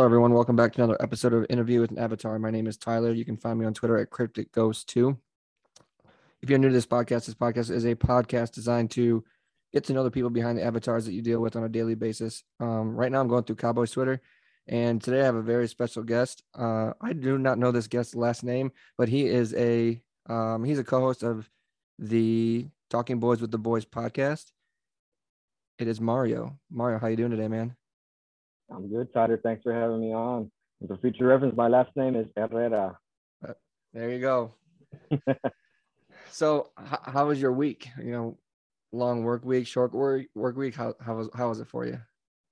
Hello, everyone. Welcome back to another episode of Interview with an Avatar. My name is Tyler. You can find me on Twitter at Cryptic Ghost 2 If you're new to this podcast, this podcast is a podcast designed to get to know the people behind the avatars that you deal with on a daily basis. Um, right now, I'm going through Cowboys Twitter, and today I have a very special guest. Uh, I do not know this guest's last name, but he is a um, he's a co-host of the Talking Boys with the Boys podcast. It is Mario. Mario, how you doing today, man? I'm good, Tyler. Thanks for having me on. And for future reference, my last name is Herrera. Uh, there you go. so, h- how was your week? You know, long work week, short work work week. How how was how was it for you?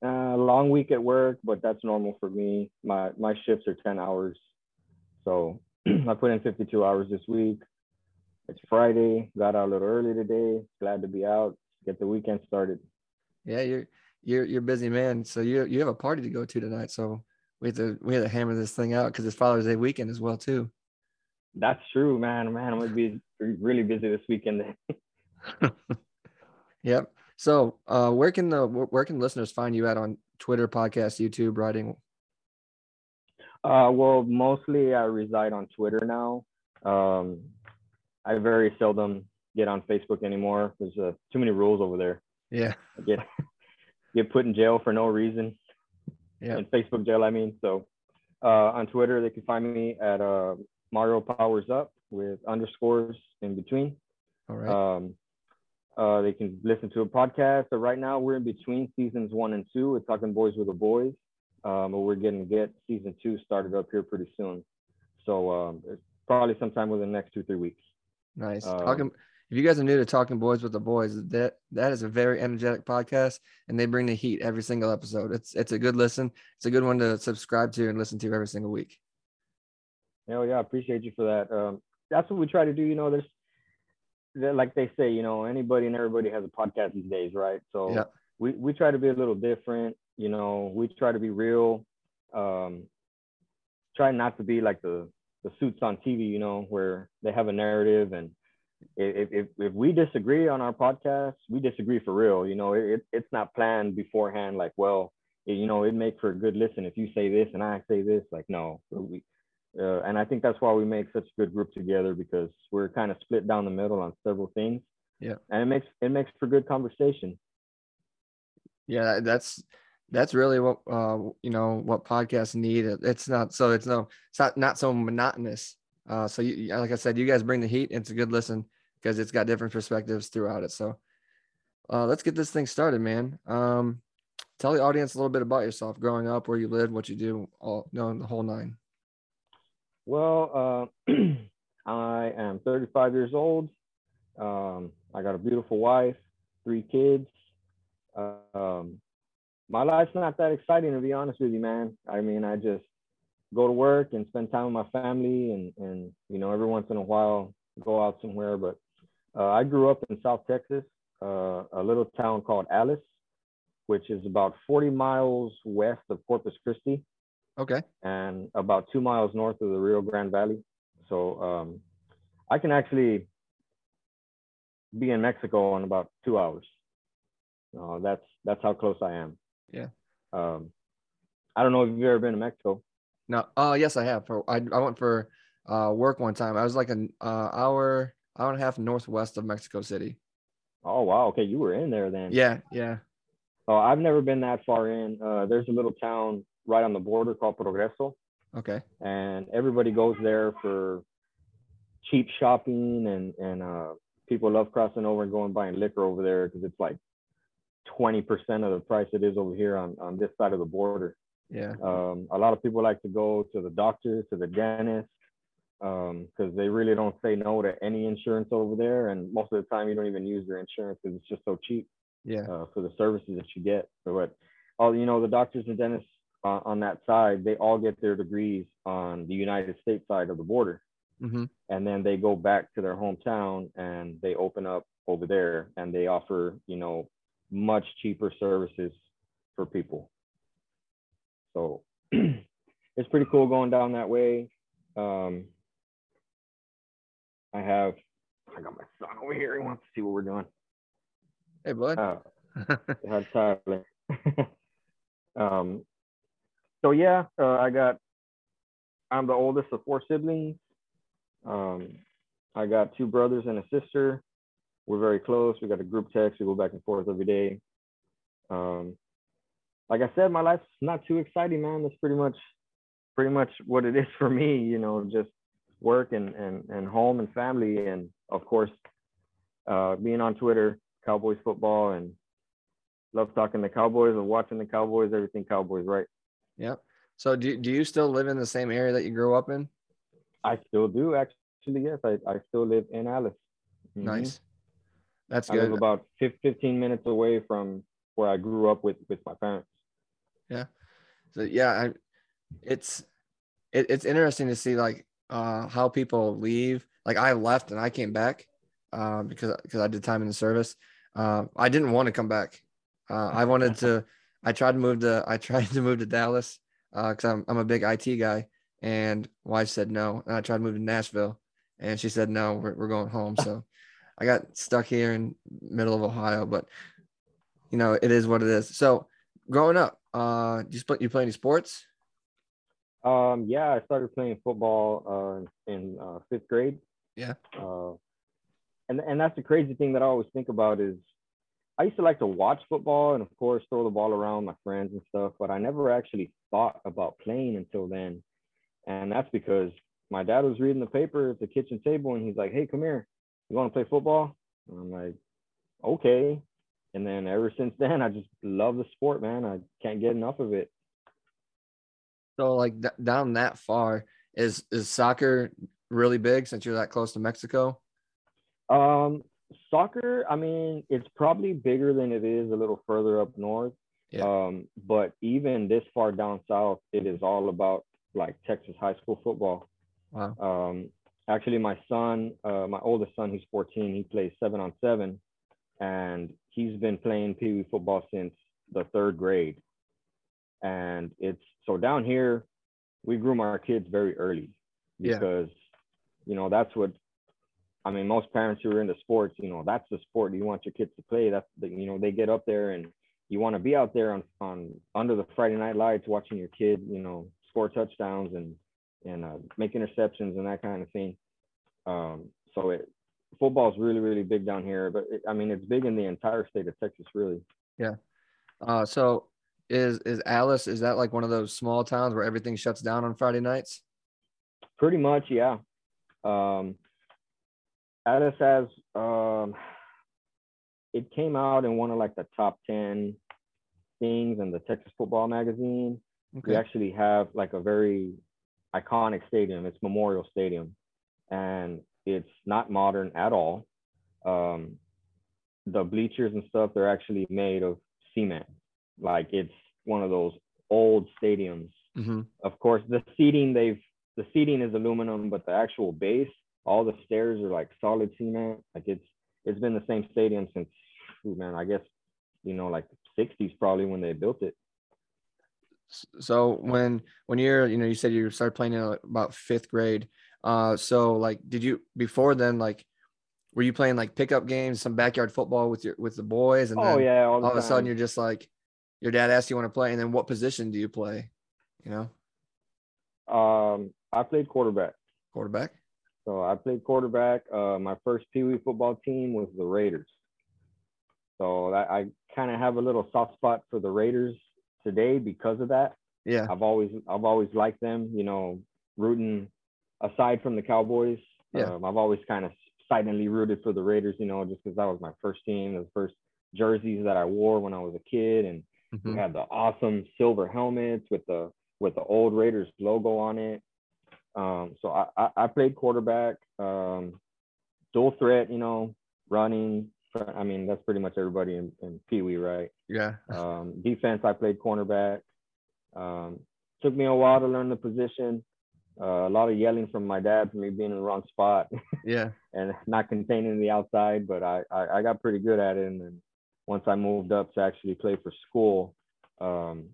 Uh, long week at work, but that's normal for me. My my shifts are 10 hours, so I put in 52 hours this week. It's Friday. Got out a little early today. Glad to be out. Get the weekend started. Yeah, you're you're you're busy man. So you you have a party to go to tonight. So we have to we have to hammer this thing out because it's Father's Day weekend as well too. That's true, man. Man, I'm gonna be really busy this weekend. yep. So uh, where can the where can listeners find you at on Twitter, podcast, YouTube, writing? Uh, well, mostly I reside on Twitter now. Um, I very seldom get on Facebook anymore. There's uh, too many rules over there. Yeah. I get get put in jail for no reason. Yeah. In Facebook jail, I mean. So uh, on Twitter, they can find me at uh, Mario Powers Up with underscores in between. All right. Um, uh, they can listen to a podcast. So right now we're in between seasons one and two. We're talking boys with the boys, um, but we're getting to get season two started up here pretty soon. So um, probably sometime within the next two three weeks. Nice. Um, talking if you guys are new to Talking Boys with the Boys, that that is a very energetic podcast, and they bring the heat every single episode. It's it's a good listen. It's a good one to subscribe to and listen to every single week. Oh yeah, I appreciate you for that. Um, that's what we try to do. You know, there's like they say, you know, anybody and everybody has a podcast these days, right? So yeah. we we try to be a little different. You know, we try to be real. Um, try not to be like the the suits on TV, you know, where they have a narrative and if, if, if we disagree on our podcast, we disagree for real. You know, it, it's not planned beforehand. Like, well, it, you know, it make for a good listen if you say this and I say this. Like, no, we, uh, and I think that's why we make such a good group together because we're kind of split down the middle on several things. Yeah, and it makes it makes for good conversation. Yeah, that's that's really what uh you know what podcasts need. It's not so it's no it's not not so monotonous uh, so you, like I said, you guys bring the heat. It's a good listen because it's got different perspectives throughout it. So uh, let's get this thing started, man. Um, tell the audience a little bit about yourself, growing up, where you lived, what you do, all you know, the whole nine. Well, uh, I am 35 years old. Um, I got a beautiful wife, three kids. Um, my life's not that exciting to be honest with you, man. I mean, I just go to work and spend time with my family and and you know every once in a while go out somewhere. But uh, i grew up in south texas uh, a little town called alice which is about 40 miles west of corpus christi. Okay. And about two miles north of the rio grande valley. So um, i can actually be in mexico in about two hours. Uh, that's that's how close i am. Yeah. Um, i don't know if you've ever been to mexico no. Oh, yes, I have. For I, I went for uh, work one time. I was like an uh, hour, hour and a half northwest of Mexico City. Oh wow. Okay, you were in there then. Yeah, yeah. Oh, I've never been that far in. Uh, there's a little town right on the border called Progreso. Okay. And everybody goes there for cheap shopping and and uh, people love crossing over and going buying liquor over there because it's like 20% of the price it is over here on on this side of the border. Yeah. Um, a lot of people like to go to the doctor, to the dentist, because um, they really don't say no to any insurance over there. And most of the time, you don't even use your insurance because it's just so cheap. Yeah. Uh, for the services that you get. So, but all you know, the doctors and dentists uh, on that side, they all get their degrees on the United States side of the border. Mm-hmm. And then they go back to their hometown and they open up over there and they offer, you know, much cheaper services for people. So it's pretty cool going down that way. Um, I have, I got my son over here. He wants to see what we're doing. Hey, bud. Uh, Tyler. um, so yeah, uh, I got. I'm the oldest of four siblings. Um, I got two brothers and a sister. We're very close. We got a group text. We go back and forth every day. Um, like I said, my life's not too exciting, man. That's pretty much, pretty much what it is for me. You know, just work and and and home and family, and of course, uh, being on Twitter, Cowboys football, and love talking the Cowboys and watching the Cowboys. Everything Cowboys, right? Yep. So do do you still live in the same area that you grew up in? I still do actually. Yes, I, I still live in Alice. Mm-hmm. Nice. That's I good. live about 15 minutes away from where I grew up with with my parents. Yeah. So yeah, I, it's it, it's interesting to see like uh how people leave. Like I left and I came back uh, because because I did time in the service. Uh, I didn't want to come back. Uh, I wanted to. I tried to move to. I tried to move to Dallas because I'm I'm a big IT guy, and wife said no. And I tried to move to Nashville, and she said no. We're we're going home. So I got stuck here in middle of Ohio, but you know it is what it is. So growing up, uh, you play you play any sports? Um, yeah, I started playing football uh, in uh, fifth grade. Yeah. Uh, and and that's the crazy thing that I always think about is I used to like to watch football and of course throw the ball around my friends and stuff, but I never actually thought about playing until then. And that's because my dad was reading the paper at the kitchen table and he's like, Hey, come here. You want to play football? And I'm like, okay. And then ever since then, I just love the sport, man. I can't get enough of it. So like d- down that far, is is soccer really big since you're that close to Mexico? Um, soccer, I mean, it's probably bigger than it is a little further up north. Yeah. Um, but even this far down south, it is all about like Texas high school football. Wow. Um, actually, my son, uh, my oldest son, he's 14. He plays seven on seven, and he's been playing pee wee football since the third grade. And it's so down here, we groom our kids very early Yeah. because, you know, that's what I mean, most parents who are into sports, you know, that's the sport you want your kids to play. That's the, you know, they get up there and you want to be out there on, on under the Friday night lights, watching your kid, you know, score touchdowns and, and uh, make interceptions and that kind of thing. Um, so it, football is really, really big down here, but it, I mean, it's big in the entire state of Texas, really. Yeah. Uh, so is is Alice? Is that like one of those small towns where everything shuts down on Friday nights? Pretty much, yeah. Um, Alice has, um, it came out in one of like the top 10 things in the Texas Football Magazine. We actually have like a very iconic stadium. It's Memorial Stadium, and it's not modern at all. Um, the bleachers and stuff they're actually made of cement. Like it's one of those old stadiums. hmm Of course, the seating they've the seating is aluminum, but the actual base, all the stairs are like solid cement. Like it's it's been the same stadium since, ooh, man, I guess you know like 60s probably when they built it. So when when you're you know you said you started playing in about fifth grade. Uh, so like did you before then like were you playing like pickup games, some backyard football with your with the boys, and oh then yeah, all, all of a sudden you're just like your dad asks you want to play, and then what position do you play? You know, Um, I played quarterback. quarterback. So I played quarterback. Uh, my first Pee Wee football team was the Raiders. So I, I kind of have a little soft spot for the Raiders today because of that. Yeah, I've always I've always liked them. You know, rooting aside from the Cowboys. Yeah. Um, I've always kind of silently rooted for the Raiders. You know, just because that was my first team, the first jerseys that I wore when I was a kid, and Mhm. we had the awesome silver helmets with the with the old Raiders logo on it. Um, so I, I, I played quarterback, um, dual threat, you know, running. I mean, that's pretty much everybody in, in Pee Wee, right? yeah, Um, defense, I played cornerback. Um, took me a while to learn the position. Uh, a lot of yelling from my dad for me being in the wrong spot yeah. and not containing the outside, but I, I, I got pretty good at it. And then once I moved up to actually play for school, um,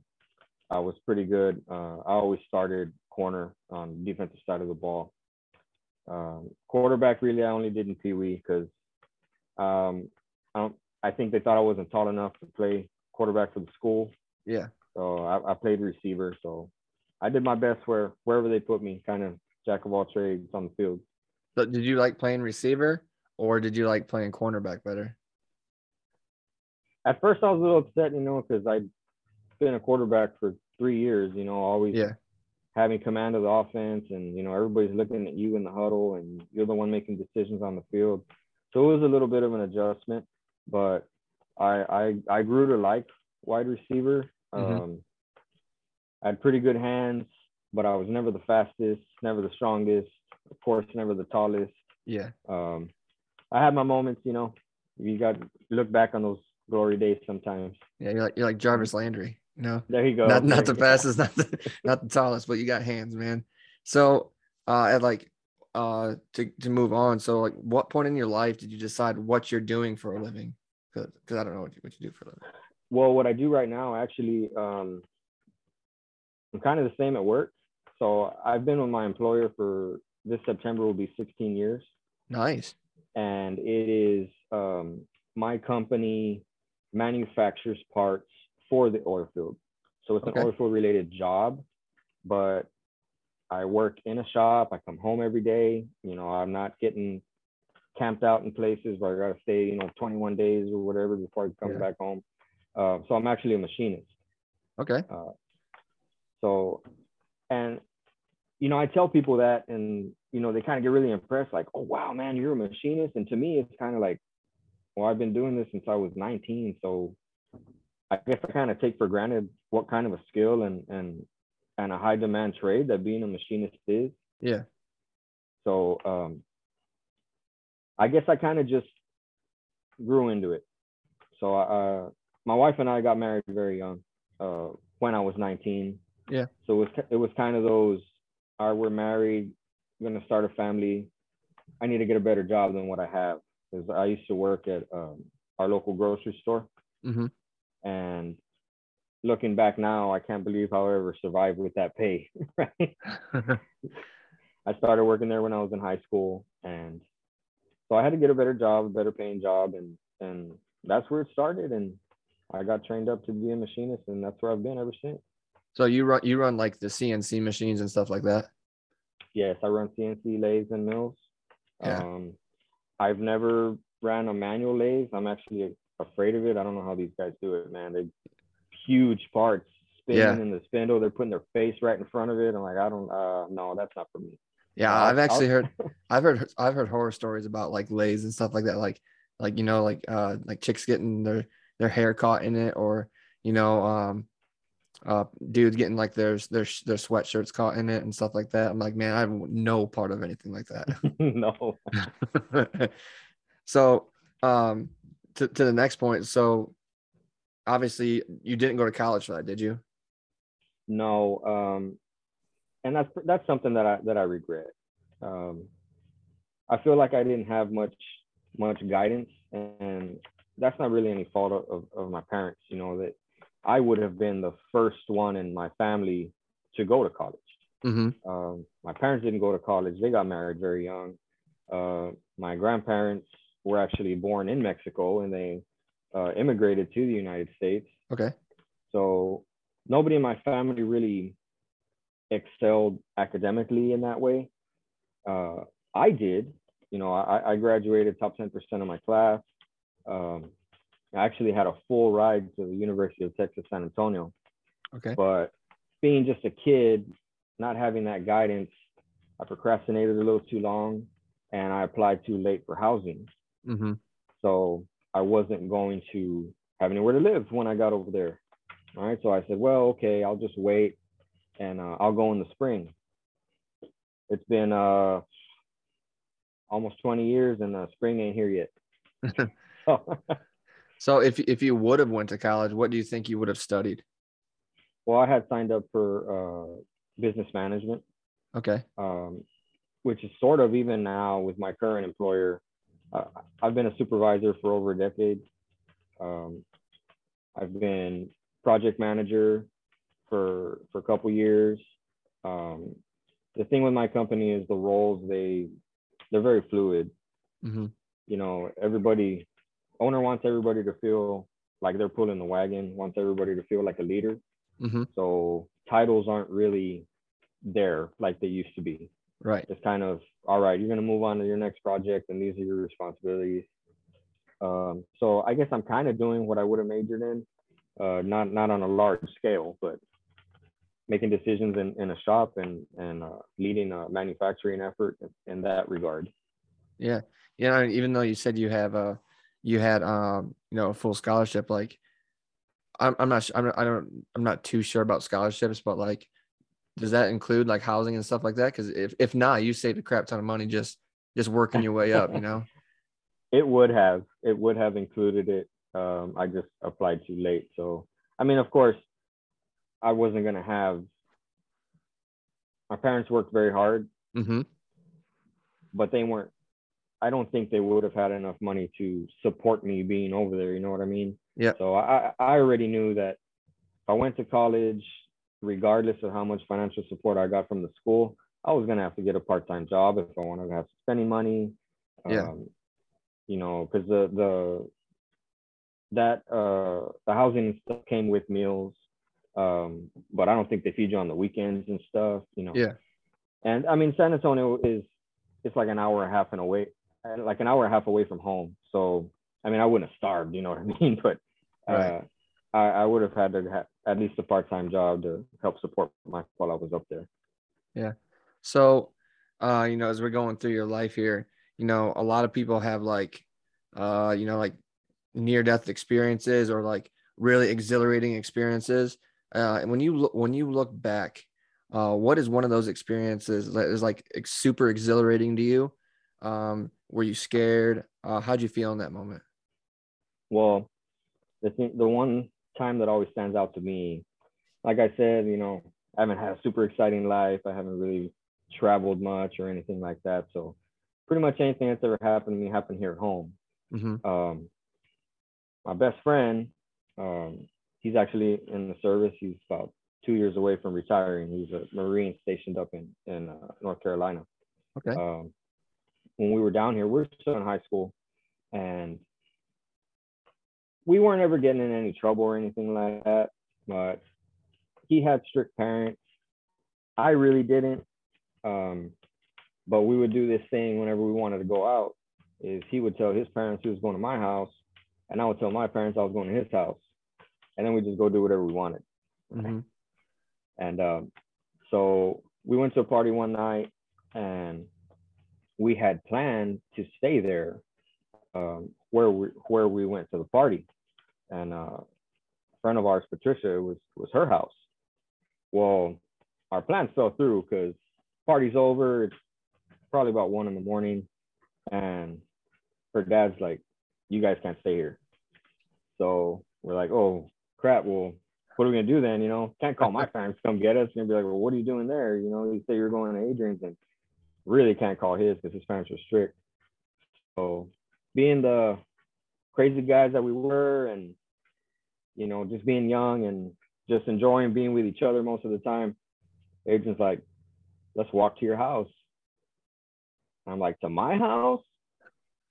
I was pretty good. Uh, I always started corner on the defensive side of the ball. Um, quarterback, really, I only did in Pee Wee because um, I, don't, I think they thought I wasn't tall enough to play quarterback for the school. Yeah. So I, I played receiver. So I did my best where wherever they put me, kind of jack of all trades on the field. So did you like playing receiver or did you like playing cornerback better? At first, I was a little upset, you know, because I'd been a quarterback for three years, you know, always Yeah. having command of the offense, and you know, everybody's looking at you in the huddle, and you're the one making decisions on the field. So it was a little bit of an adjustment, but I I, I grew to like wide receiver. Mhm. Um, I had pretty good hands, but I was never the fastest, never the strongest, of course, never the tallest. Yeah. Um, I had my moments, you know. You got look back on those glory days sometimes. Yeah. You're like, you're like Jarvis Landry, No. There you go. not not the fastest, not the not the tallest, but you got hands, man. So uh at like uh to to move on. So like what point in your life did you decide what you're doing for a living? Because I don't know what you, what you do for a living. Well, what I do right now, actually, um, I'm kind of the same at work. So I've been with my employer for this September will be 16 years, Nice. and it is um, my company manufactures parts for the oil field. So it's Okay. an oil field related job, but I work in a shop. I come home every day. You know, I'm not getting camped out in places where I got to stay, you know, 21 days or whatever before I come Yeah. back home. Uh, so I'm actually a machinist. Okay. So, and you know, I tell people that, and you know, they kind of get really impressed, like, "Oh wow, man, you're a machinist." And to me, it's kind of like, well, I've been doing this since I was 19, so I guess I kind of take for granted what kind of a skill and and and a high demand trade that being a machinist is. Yeah. So, um, I guess I kind of just grew into it. So, uh, my wife and I got married very young, uh, when I was 19. Yeah. So it was it was kind of those, are we're married, gonna start a family. I need to get a better job than what I have because I used to work at um, our local grocery store, Mm-hmm. and looking back now, I can't believe how I ever survived with that pay. right? I started working there when I was in high school, and so I had to get a better job, a better paying job, and and that's where it started. And I got trained up to be a machinist, and that's where I've been ever since. So you run you run like the CNC machines and stuff like that. Yes, I run CNC lathes and mills. Yeah. Um, I've never ran a manual lathe. I'm actually afraid of it. I don't know how these guys do it, man. They huge parts spinning Yeah. in the spindle. They're putting their face right in front of it. I'm like, I don't. Uh, no, that's not for me. Yeah, I've actually heard I've heard I've heard horror stories about like lathes and stuff like that. Like like you know like uh like chicks getting their their hair caught in it or you know um uh dudes getting like their their their sweatshirts caught in it and stuff like that. I'm like, man, I have no part of anything like that. no. so um to, to the next point. So obviously you didn't go to college for that, did you? no um and that's that's something that i that i regret um i feel like i didn't have much much guidance and that's not really any fault of, of, of my parents you know that i would have been the first one in my family to go to college Mm-hmm. um, my parents didn't go to college they got married very young uh, my grandparents were actually born in mexico and they uh, immigrated to the united states Okay. so nobody in my family really excelled academically in that way. Uh, I did, you know, I, I graduated top 10% of my class. Um, I actually had a full ride to the University of Texas, San Antonio. Okay. But being just a kid, not having that guidance, I procrastinated a little too long and I applied too late for housing. Mm-hmm. So I wasn't going to have anywhere to live when I got over there. All right. So I said, well, okay, I'll just wait and uh, I'll go in the spring. It's been uh, almost 20 years and the spring ain't here yet. so, So if if you would have went to college, what do you think you would have studied? well, I had signed up for uh, business management, Okay. um, which is sort of even now with my current employer. Uh, I've been a supervisor for over a decade. Um, I've been project manager for for a couple years. Um, the thing with my company is the roles they they're very fluid. Mm-hmm. You know, everybody owner wants everybody to feel like they're pulling the wagon, wants everybody to feel like a leader. hmm So titles aren't really there like they used to be. Right. It's kind of all right. You're gonna move on to your next project, and these are your responsibilities. Um, so I guess I'm kind of doing what I would have majored in, uh, not not on a large scale, but making decisions in, in a shop and and uh, leading a manufacturing effort in, in that regard. Yeah. You know, even though you said you have a, you had um, you know, a full scholarship, like I'm I'm not I'm I don't I'm not too sure about scholarships, but like does that include like housing and stuff like that? Because if if not, you saved a crap ton of money just just working your way up, you know? It would have it would have included it. Um, I just applied too late. So I mean, of course, I wasn't gonna have. My parents worked very hard, Mm-hmm. but they weren't. I don't think they would have had enough money to support me being over there. You know what I mean? Yeah. So I I already knew that if I went to college, regardless of how much financial support I got from the school, I was gonna have to get a part time job if I wanted to have to spend any money. Yeah. Um, you know, because the the that uh the housing stuff came with meals, um, but I don't think they feed you on the weekends and stuff. You know. Yeah. And I mean, San Antonio is it's like an hour and a half and away, and like an hour and a half away from home. So I mean, I wouldn't have starved, you know what I mean? But uh, Right. I, I would have had to have at least a part time job to help support my while I was up there. Yeah. So, uh, you know, as we're going through your life here, you know, a lot of people have like, uh, you know, like near death experiences or like really exhilarating experiences. Uh, and when you look, when you look back, uh, what is one of those experiences that is like super exhilarating to you? Um, were you scared? Uh, how'd you feel in that moment? Well, the thing, the one time that always stands out to me, like I said, you know, I haven't had a super exciting life. I haven't really traveled much or anything like that. So pretty much anything that's ever happened to me happened here at home. hmm um, my best friend, um, he's actually in the service. He's about two years away from retiring. He's a Marine stationed up in in uh, North Carolina. Okay. Um, when we were down here, we were still in high school, and we weren't ever getting in any trouble or anything like that. But he had strict parents. I really didn't. Um, but we would do this thing whenever we wanted to go out. Is he would tell his parents he was going to my house, and I would tell my parents I was going to his house, and then we just go do whatever we wanted. hmm And um, so we went to a party one night, and we had planned to stay there um, where we where we went to the party. And uh, a friend of ours, Patricia, was was her house. Well, our plans fell through because party's over. It's probably about one in the morning, and her dad's like, "You guys can't stay here." So we're like, "Oh crap! Well, what are we gonna do then? You know, can't call my parents come get us. And be like, well, what are you doing there? You know, you say you're going to Adrian's, and really can't call his because his parents were strict. So being the crazy guys that we were, and you know, just being young and just enjoying being with each other most of the time, Adrian's like, let's walk to your house. I'm like, to my house?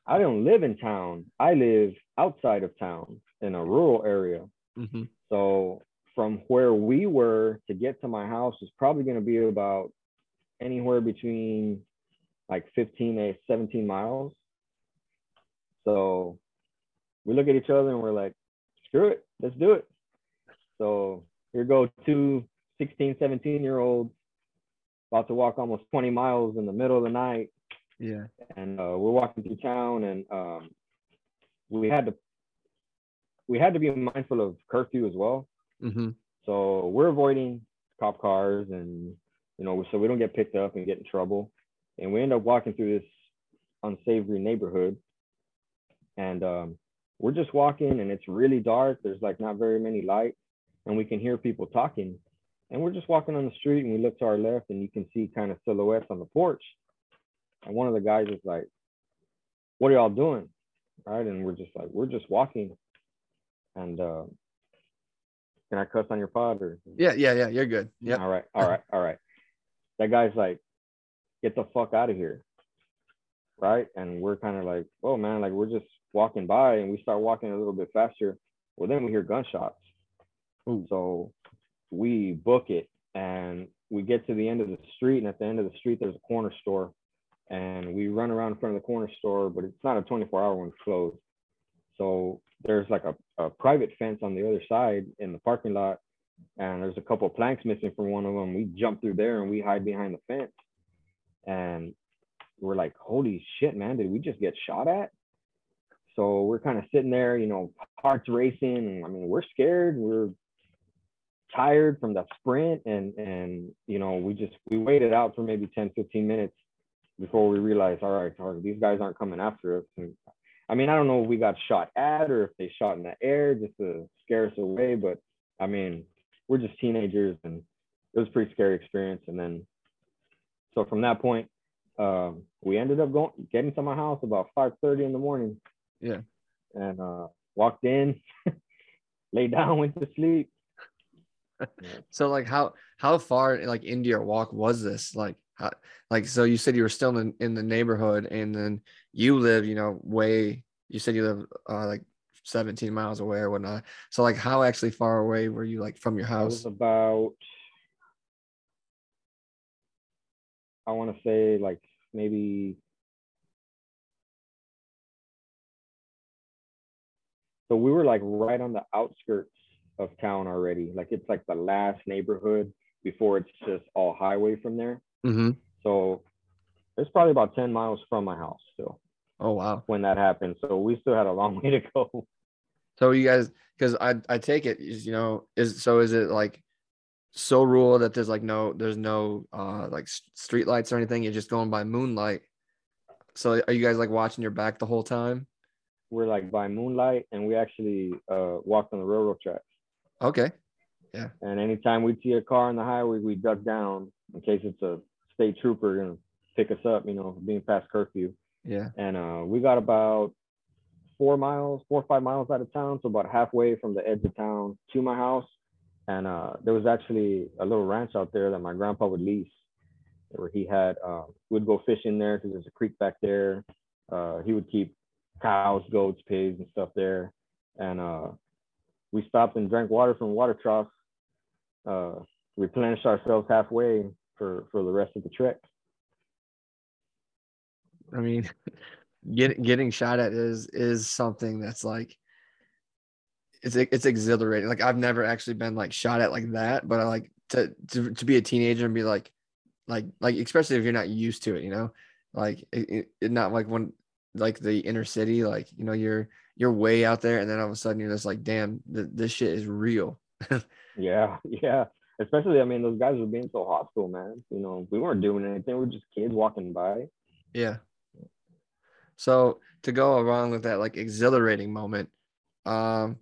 I don't live in town. I live outside of town in a rural area. hmm So from where we were to get to my house is probably going to be about anywhere between like 15 to 17 miles. So we look at each other and we're like, screw it, let's do it. So here go two 16, 17 year olds about to walk almost 20 miles in the middle of the night Yeah. and uh, we're walking through town and um, we had to we had to be mindful of curfew as well hmm so we're avoiding cop cars and you know so we don't get picked up and get in trouble and we end up walking through this unsavory neighborhood and um, we're just walking and it's really dark there's like not very many lights and we can hear people talking and we're just walking on the street and we look to our left and you can see kind of silhouettes on the porch and one of the guys is like what are y'all doing right and we're just like we're just walking and uh, can i cuss on your pod or Yeah. Yeah. Yeah. You're good. Yeah. all right, all right, all right. That guy's like, get the fuck out of here. Right. And we're kind of like, oh man, like we're just walking by and we start walking a little bit faster. Well, then we hear gunshots. Ooh. So we book it and we get to the end of the street and at the end of the street there's a corner store and we run around in front of the corner store but it's not a 24 hour one it's closed so there's like a, a private fence on the other side in the parking lot and there's a couple of planks missing from one of them. We jump through there and we hide behind the fence. And we're like holy shit man did we just get shot at? So we're kind of sitting there you know hearts racing. And i mean we're scared. We're tired from that sprint. And and you know we just we waited out for maybe 10 15 minutes before we realized all right, all right these guys aren't coming after us. And i mean i don't know if we got shot at or if they shot in the air just to scare us away. But i mean we're just teenagers and it was a pretty scary experience and then so from that point um, we ended up going getting to my house about 5:30 in the morning Yeah. and uh walked in laid down went to sleep So like how how far like into your walk was this? Like how, like so you said you were still in in the neighborhood and then you live, you know, way you said you live uh, like 17 miles away or whatnot. So like how actually far away were you like from your house? about I want to say like maybe so we were like right on the outskirts of town already. Like it's like the last neighborhood before it's just all highway from there. Mm-hmm. So it's probably about 10 miles from my house still Oh wow. when that happened. So we still had a long way to go. So you guys because I I take it, you know is so is it like so rural that there's like no there's no uh like street lights or anything you're just going by moonlight. So are you guys like watching your back the whole time? We're like by moonlight and we actually uh, walked on the railroad tracks. Okay. Yeah. And anytime we see a car on the highway, we duck down in case it's a state trooper gonna pick us up, you know, being past curfew. Yeah. And uh, we got about four miles, four or five miles out of town, so about halfway from the edge of town to my house. And uh, there was actually a little ranch out there that my grandpa would lease, where he had uh, we'd go fishing there because there's a creek back there. Uh, he would keep cows, goats, pigs, and stuff there. And uh, we stopped and drank water from water trough, uh, replenished ourselves halfway for for the rest of the trek. I mean, getting getting shot at is is something that's like it's it's exhilarating. Like I've never actually been like shot at like that, but I like to to, to be a teenager and be like like like especially if you're not used to it, you know, like it, it, not like when like the inner city, like you know you're you're way out there, and then all of a sudden you're just like, damn, th- this shit is real. Yeah, yeah. Especially, I mean, those guys were being so hostile, man. You know, we weren't doing anything. We are just kids walking by. Yeah. So to go along with that like exhilarating moment, um,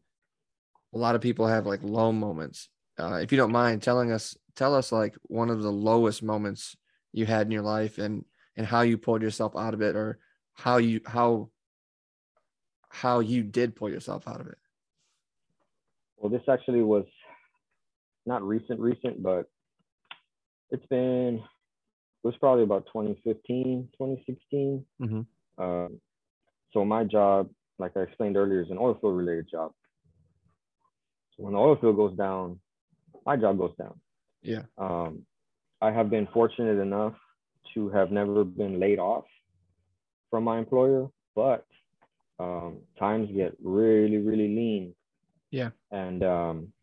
a lot of people have like low moments. Uh, if you don't mind telling us, tell us like one of the lowest moments you had in your life and and how you pulled yourself out of it, or how you how how you did pull yourself out of it. Well, this actually was not recent, recent, but it's been, it was probably about 2015, 2016. Mhm. Um, so my job, like I explained earlier, is an oil field related job. So when the oil field goes down, my job goes down. Yeah. Um, I have been fortunate enough to have never been laid off from my employer, but um, times get really, really lean. Yeah. And um,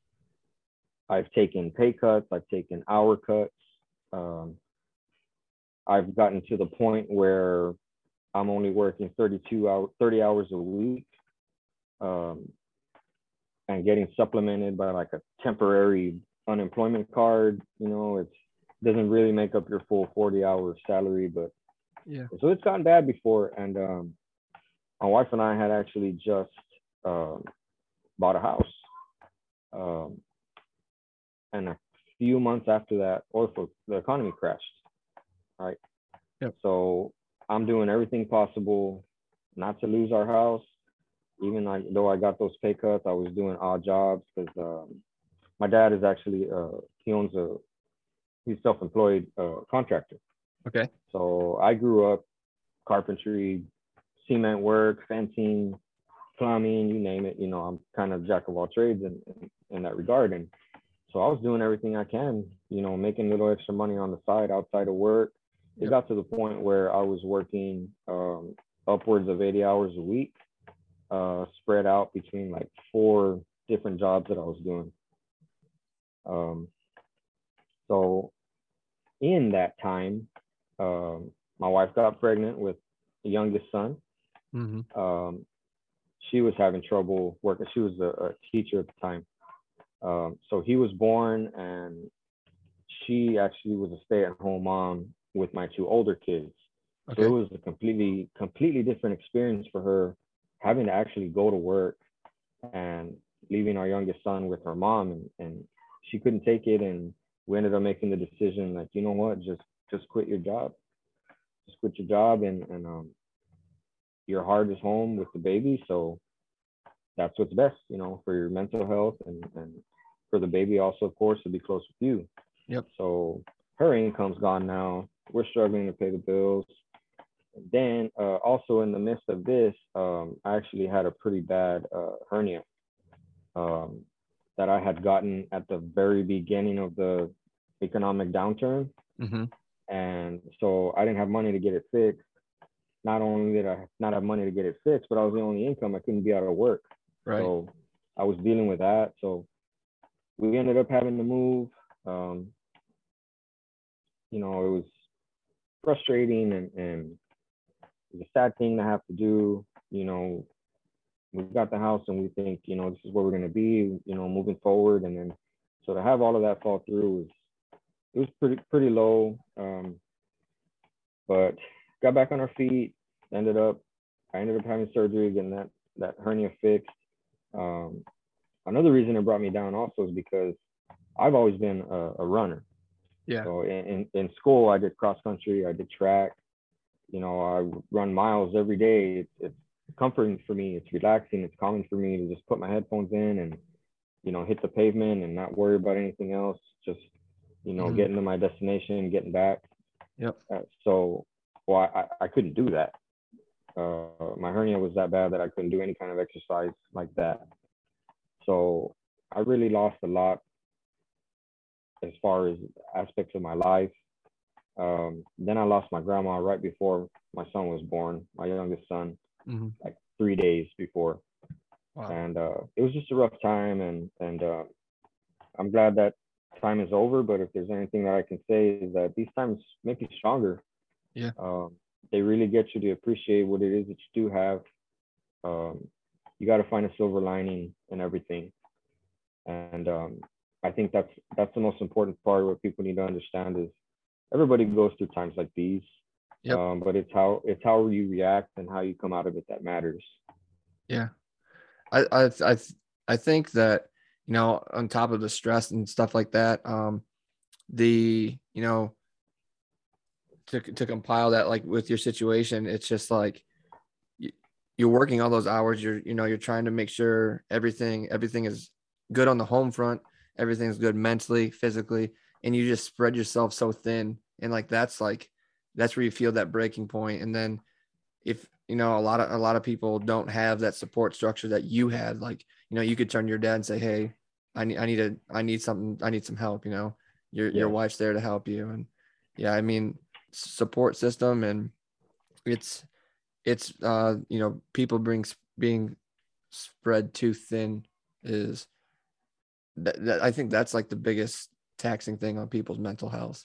I've taken pay cuts, I've taken hour cuts. Um, I've gotten to the point where I'm only working 32 hours, 30 hours a week, um, and getting supplemented by like a temporary unemployment card. You know, it doesn't really make up your full 40 hour salary, but Yeah. so it's gotten bad before. And um, my wife and I had actually just um, bought a house. Um, and a few months after that, oil the economy crashed. Right. Yep. So I'm doing everything possible not to lose our house. Even like, though I got those pay cuts, I was doing odd jobs because um, my dad is actually uh, he owns a he's self-employed uh, contractor. Okay. So I grew up carpentry, cement work, fencing, plumbing, you name it. You know, I'm kind of jack of all trades in, in, in that regard. And so I was doing everything I can, you know, making a little extra money on the side outside of work. It Yep. got to the point where I was working um, upwards of 80 hours a week, uh, spread out between like four different jobs that I was doing. Um, so in that time, um, my wife got pregnant with the youngest son. Mm-hmm. Um, she was having trouble working. She was a, a teacher at the time. Um, so he was born, and she actually was a stay-at-home mom with my two older kids. Okay. So it was a completely, completely different experience for her, having to actually go to work and leaving our youngest son with her mom, and, and she couldn't take it, and we ended up making the decision, like, you know what, just just quit your job, just quit your job, and and um, your heart is home with the baby, so that's what's best, you know, for your mental health and and for the baby also, of course, to be close with you. Yep. So her income's gone now. We're struggling to pay the bills. And Then uh, also in the midst of this, um, I actually had a pretty bad uh, hernia um, that I had gotten at the very beginning of the economic downturn, Mm-hmm. and so I didn't have money to get it fixed. Not only did I not have money to get it fixed, but I was the only income. I couldn't be out of work. Right. So I was dealing with that. So we ended up having to move. Um, you know, it was frustrating and, and it was a sad thing to have to do. You know, we got the house and we think, you know, this is where we're gonna be, you know, moving forward. And then so to have all of that fall through was it was pretty pretty low. Um, but got back on our feet, ended up I ended up having surgery, getting that that hernia fixed. Um, another reason it brought me down also is because I've always been a, a runner. Yeah. So in, in, in school, I did cross country, I did track. You know, I run miles every day. It's, it's comforting for me. It's relaxing. It's calming for me to just put my headphones in and, you know, hit the pavement and not worry about anything else. Just, you know, Mhm. getting to my destination getting back. Yep. Uh, so, well, I, I couldn't do that. Uh, my hernia was that bad that I couldn't do any kind of exercise like that. So I really lost a lot as far as aspects of my life. Um, then I lost my grandma right before my son was born, my youngest son, Mm-hmm. like three days before. Wow. And uh, it was just a rough time. And, and uh, I'm glad that time is over. But if there's anything that I can say is that these times make you stronger. Yeah. Um, they really get you to appreciate what it is that you do have. Um, you got to find a silver lining in everything. And um, I think that's that's the most important part. What people need to understand is everybody goes through times like these. Yep. Um, but it's how it's how you react and how you come out of it that matters. Yeah. I I I I think that you know on top of the stress and stuff like that, um, the you know to to compile that like with your situation, it's just like you're working all those hours. You're you know you're trying to make sure everything everything is good on the home front, everything's good mentally, physically, and you just spread yourself so thin, and like that's like that's where you feel that breaking point. and then if you know a lot of a lot of people don't have that support structure that you had like you know you could turn to your dad and say hey i need i need a i need something i need some help you know? Your your wife's there to help you. And yeah i mean support system and it's it's uh you know people being being spread too thin is that, that i think that's like the biggest taxing thing on people's mental health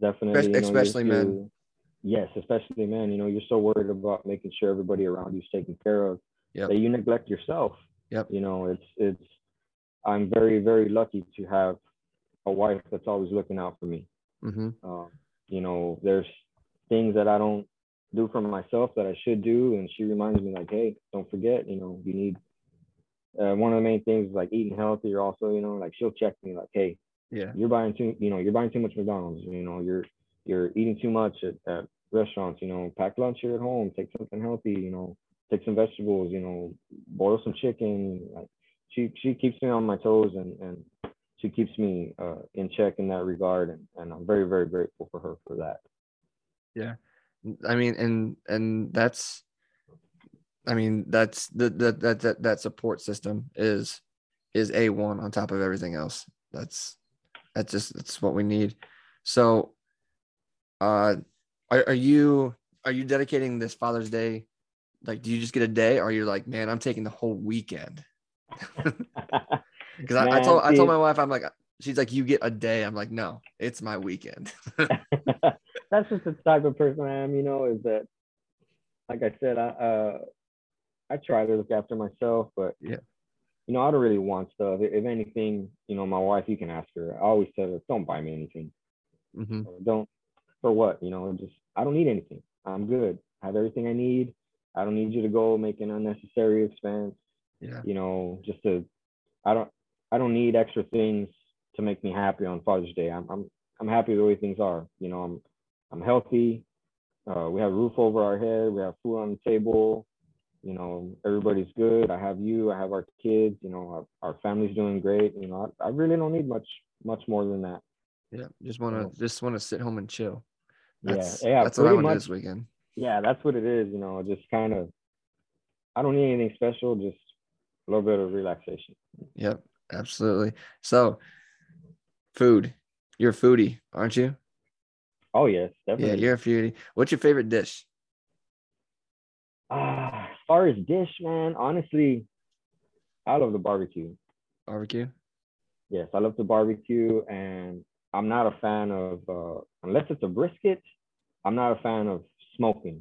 Definitely, you know, especially men. you're- Yes, especially men. You know, you're so worried about making sure everybody around you is taken care of Yep. that you neglect yourself. Yep. You know, it's it's. I'm very very lucky to have a wife that's always looking out for me. hmm Um, you know, there's things that I don't do for myself that I should do, and she reminds me like, hey, don't forget, you know, you need. Uh, one of the main things is like eating healthy. Or also, you know, like she'll check me like, hey, yeah you're buying too, you know, you're buying too much McDonald's. You know, you're you're eating too much at, at restaurants. You know, pack lunch here at home. Take something healthy. You know, take some vegetables. You know, boil some chicken. Like she she keeps me on my toes and and she keeps me uh, in check in that regard. And and I'm very very grateful for her for that. Yeah. I mean, and and that's, I mean, that's the that that that that support system is is a one on top of everything else. That's that's just that's what we need. So, uh, are, are you are you dedicating this Father's Day? Like, do you just get a day, or are you like, man, I'm taking the whole weekend? Because I, I told I told my wife, I'm like, she's like, you get a day. I'm like, no, it's my weekend. That's just the type of person I am. You know, is that like I said, I uh, I try to look after myself, but yeah, you know, I don't really want stuff. If anything, you know, my wife, you can ask her. I always tell her, don't buy me anything. Mm-hmm. Don't for what? You know, just I don't need anything. I'm good. I have everything I need. I don't need you to go make an unnecessary expense. Yeah. You know, just to I don't I don't need extra things to make me happy on Father's Day. I'm I'm I'm happy the way things are. You know, I'm I'm healthy. Uh, we have a roof over our head. We have food on the table. You know, everybody's good. I have you. I have our kids. You know, our, our family's doing great. You know, I, I really don't need much much more than that. Yeah, just want to just want to sit home and chill. That's, yeah, yeah. That's what I want this weekend. Yeah, that's what it is. You know, just kind of. I don't need anything special. Just a little bit of relaxation. Yep, absolutely. So, food. You're a foodie, aren't you? Oh yes, definitely. Yeah, you're a foodie. What's your favorite dish? Ah, uh, far as dish, man, honestly, I love the barbecue. Barbecue. Yes, I love the barbecue, and I'm not a fan of uh, unless it's a brisket. I'm not a fan of smoking.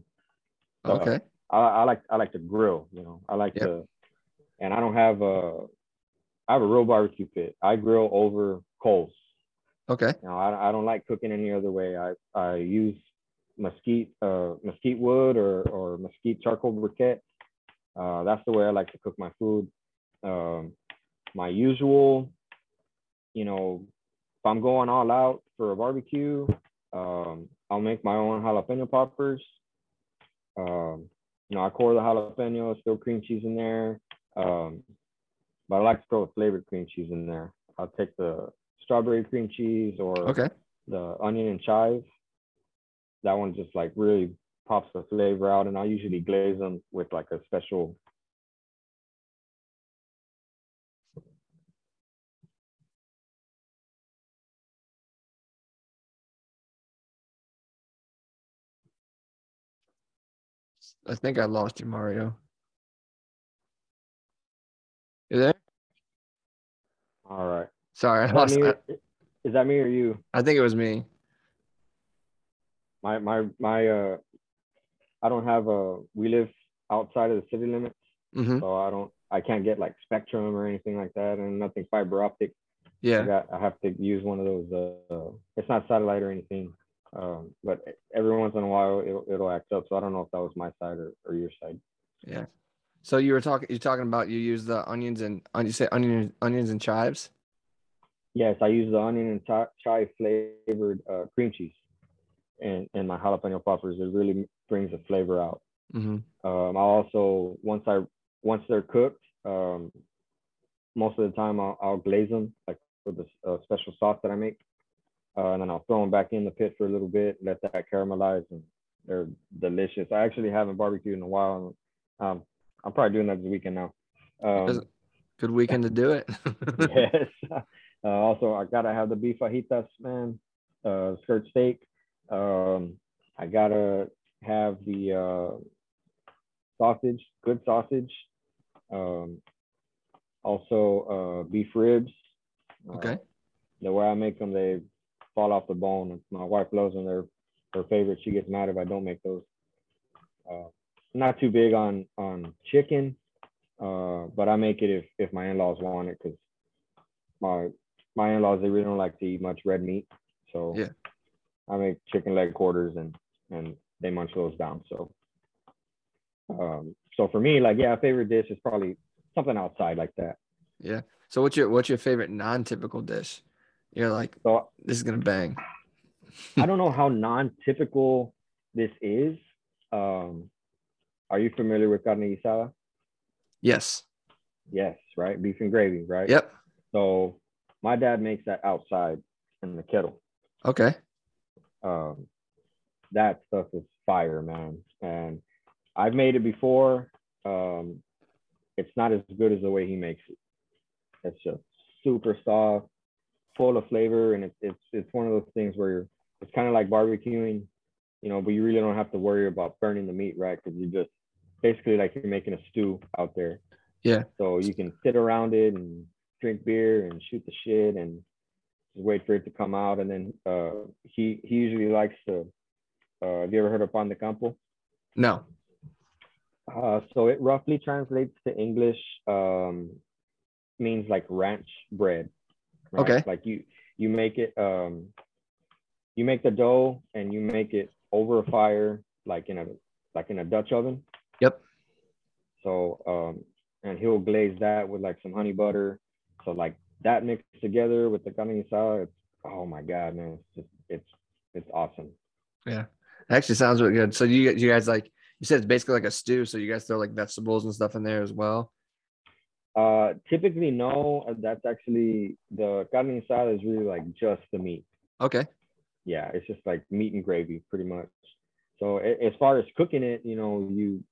So okay. I, I, like I like to grill. You know, I like yep. to, and I don't have a. I have a real barbecue pit. I grill over coals. Okay. Now I, I don't like cooking any other way. I, I use mesquite uh, mesquite wood or or mesquite charcoal briquette. Uh, that's the way I like to cook my food. Um, my usual, you know, if I'm going all out for a barbecue, um, I'll make my own jalapeno poppers. Um, you know, I core the jalapenos, throw cream cheese in there. Um, but I like to throw flavored cream cheese in there. I'll take the strawberry cream cheese or okay. the onion and chive. That one just like really pops the flavor out, and I usually glaze them with like a special. I think I lost you, Mario. You there? All right. Sorry, I lost. Or, is that me or you? I think it was me. My my my uh, I don't have a. We live outside of the city limits, mm-hmm. so I don't. I can't get like Spectrum or anything like that, and nothing fiber optic. Yeah. I, got, I have to use one of those. Uh, it's not satellite or anything, um, but every once in a while it'll, it'll act up. So I don't know if that was my side or, or your side. Yeah. So you were talking. You're talking about you use the onions and you say onion onions and chives. Yes, I use the onion and chive flavored uh, cream cheese and and my jalapeno poppers. It really brings the flavor out. Mm-hmm. Um, I also once I once they're cooked, um, most of the time I'll, I'll glaze them like with a uh, special sauce that I make, uh, and then I'll throw them back in the pit for a little bit, let that caramelize, and they're delicious. I actually haven't barbecued in a while. Um, I'm probably doing that this weekend now. Um, Good weekend to do it. yes. Uh, also, I gotta have the beef fajitas, man. Uh, skirt steak. Um, I gotta have the uh, sausage, good sausage. Um, also, uh, beef ribs. Okay. Uh, the way I make them, they fall off the bone. My wife loves them. They're her favorite. She gets mad if I don't make those. Uh, not too big on on chicken, uh, but I make it if if my in-laws want it because my my in-laws they really don't like to eat much red meat, so yeah, I make chicken leg quarters and and they munch those down. So um, so for me, like yeah, favorite dish is probably something outside like that. Yeah. So what's your what's your favorite non-typical dish? You're like, so this is gonna bang. I don't know how non-typical this is. Um, are you familiar with carne guisada? Yes. Yes, right. Beef and gravy, right? Yep. So my dad makes that outside in the kettle. Okay. Um, that stuff is fire, man. And I've made it before. Um, it's not as good as the way he makes it. It's just super soft. full of flavor, and it's it's it's one of those things where it's kind of like barbecuing, you know, but you really don't have to worry about burning the meat, right? Because you just basically like you're making a stew out there. Yeah. So you can sit around it and drink beer and shoot the shit and just wait for it to come out. And then uh, he he usually likes to. Uh, have you ever heard of pan de campo? No. Uh, so it roughly translates to English um, means like ranch bread. right? Okay. Like you you make it um, you make the dough and you make it over a fire like in a like in a Dutch oven. Yep. So um, and he'll glaze that with like some honey butter. So like that mixed together with the carne guisada, it's oh my god, man, it's just it's it's awesome. Yeah. Actually sounds really good. So you you guys like you said it's basically like a stew, so you guys throw like vegetables and stuff in there as well. Uh, typically, no. uh, That's actually the carne guisada is really like just the meat. Okay. Yeah, it's just like meat and gravy, pretty much. So as far as cooking it, you know, you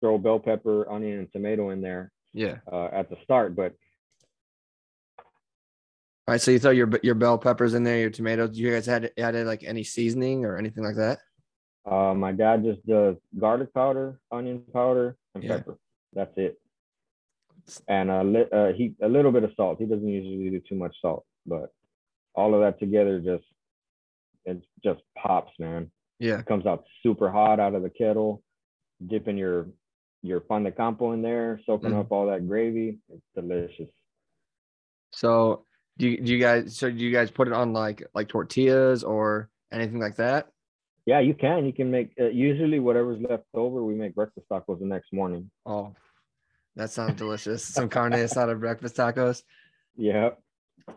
throw bell pepper, onion, and tomato in there Yeah. uh, at the start. But All right. So you throw your your bell peppers in there, your tomatoes. You guys had added like any seasoning or anything like that? Uh, my dad just does garlic powder, onion powder, and Yeah. pepper. That's it. And a, li- uh, he a little bit of salt. He doesn't usually do too much salt, but all of that together just it just pops, man. Yeah. It comes out super hot out of the kettle. Dipping your your pan de campo in there, soaking Mhm. up all that gravy. It's delicious. So do you, do you guys so do you guys put it on like like tortillas or anything like that? Yeah, you can. You can make uh, usually whatever's left over. We make breakfast tacos the next morning. Oh, that sounds delicious. Some carne guisada breakfast tacos. Yeah.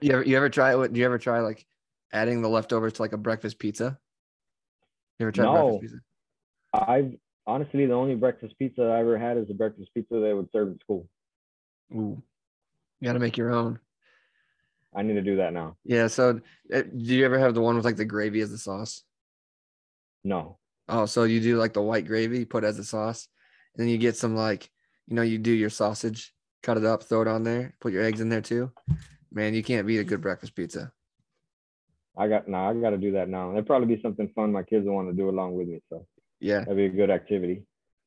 You ever you ever try it? Do you ever try like adding the leftovers to like a breakfast pizza? You ever try No. breakfast pizza? I've honestly the only breakfast pizza I ever had is a breakfast pizza they would serve in school. Ooh, you got to make your own. I need to do that now. Yeah. So, uh, do you ever have the one with like the gravy as the sauce? No. Oh, so you do like the white gravy, put as a sauce, and then you get some like, you know, you do your sausage, cut it up, throw it on there, put your eggs in there too. Man, you can't beat a good breakfast pizza. I got no, I got to do that now. It'd probably be something fun my kids will want to do along with me. So Yeah. that'd be a good activity.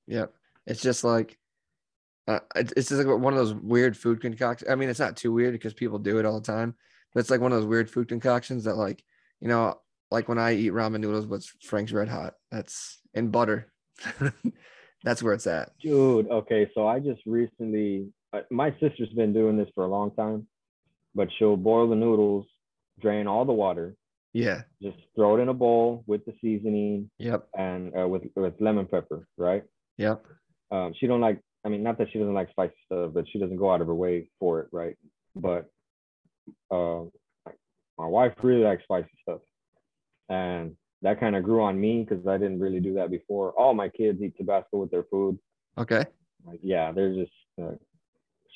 Yep. It's just like, uh, it's just like one of those weird food concoctions. I mean, it's not too weird because people do it all the time, but it's like one of those weird food concoctions that, like, you know, like when I eat ramen noodles with Frank's Red Hot, that's in butter. that's where it's at. Dude, okay, so I just recently, my sister's been doing this for a long time, but she'll boil the noodles, drain all the water, Yeah. just throw it in a bowl with the seasoning Yep. and uh, with with lemon pepper, right? Yep. Um, she don't like, I mean, not that she doesn't like spicy stuff, but she doesn't go out of her way for it, right? But uh, my wife really likes spicy stuff, and that kind of grew on me because I didn't really do that before. All my kids eat Tabasco with their food. Okay. Like, yeah, they're just uh,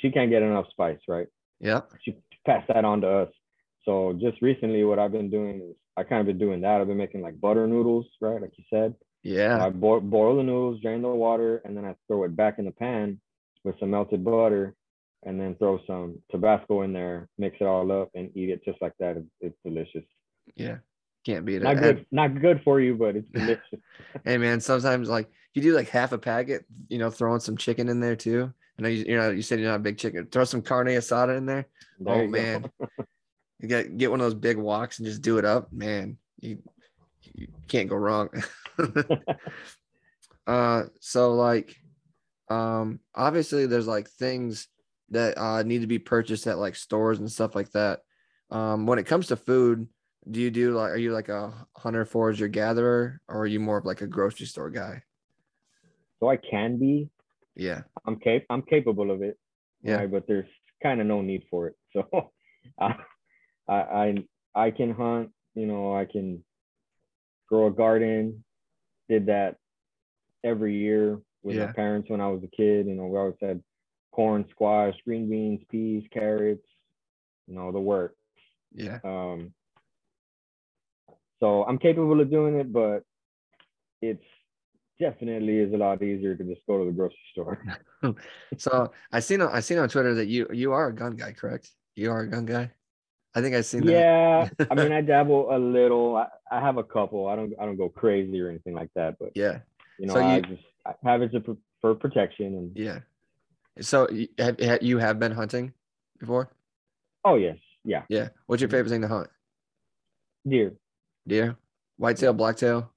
she can't get enough spice, right? Yeah. She passed that on to us. So just recently, what I've been doing is I kind of been doing that. I've been making like butter noodles, right? Like you said. Yeah. I boil, boil the noodles, drain the water, and then I throw it back in the pan with some melted butter, and then throw some Tabasco in there, mix it all up, and eat it just like that. It's, it's delicious. Yeah. Can't beat it. Not And- good, not good for you, but it's delicious. Hey man, sometimes like you do like half a packet, you know, throwing some chicken in there too. I know you, you know you said you're not a big chicken. Throw some carne asada in there. There oh you man, you get get one of those big woks and just do it up, man. You, you can't go wrong. uh, so like, um, obviously there's like things that uh need to be purchased at like stores and stuff like that. Um, when it comes to food, do you do like are you like a hunter forager gatherer or are you more of like a grocery store guy? so I can be. Yeah. I'm cap- I'm capable of it. Yeah. Right, but there's kind of no need for it. So I, I I I can hunt, you know, I can grow a garden. Did that every year with Yeah. my parents when I was a kid. You know, we always had corn, squash, green beans, peas, carrots, you know, the work. Yeah. Um so I'm capable of doing it, but it's definitely is a lot easier to just go to the grocery store. So I seen on I seen on Twitter that you you are a gun guy, correct? You are a gun guy. I think I've seen that. Yeah, I mean, I dabble a little. I, I have a couple. I don't I don't go crazy or anything like that, but Yeah. you know, So I just I have it to, for protection. And Yeah. So have, have you have been hunting before? oh yes, yeah, Yeah. What's your favorite thing to hunt? deer, Deer, whitetail, blacktail,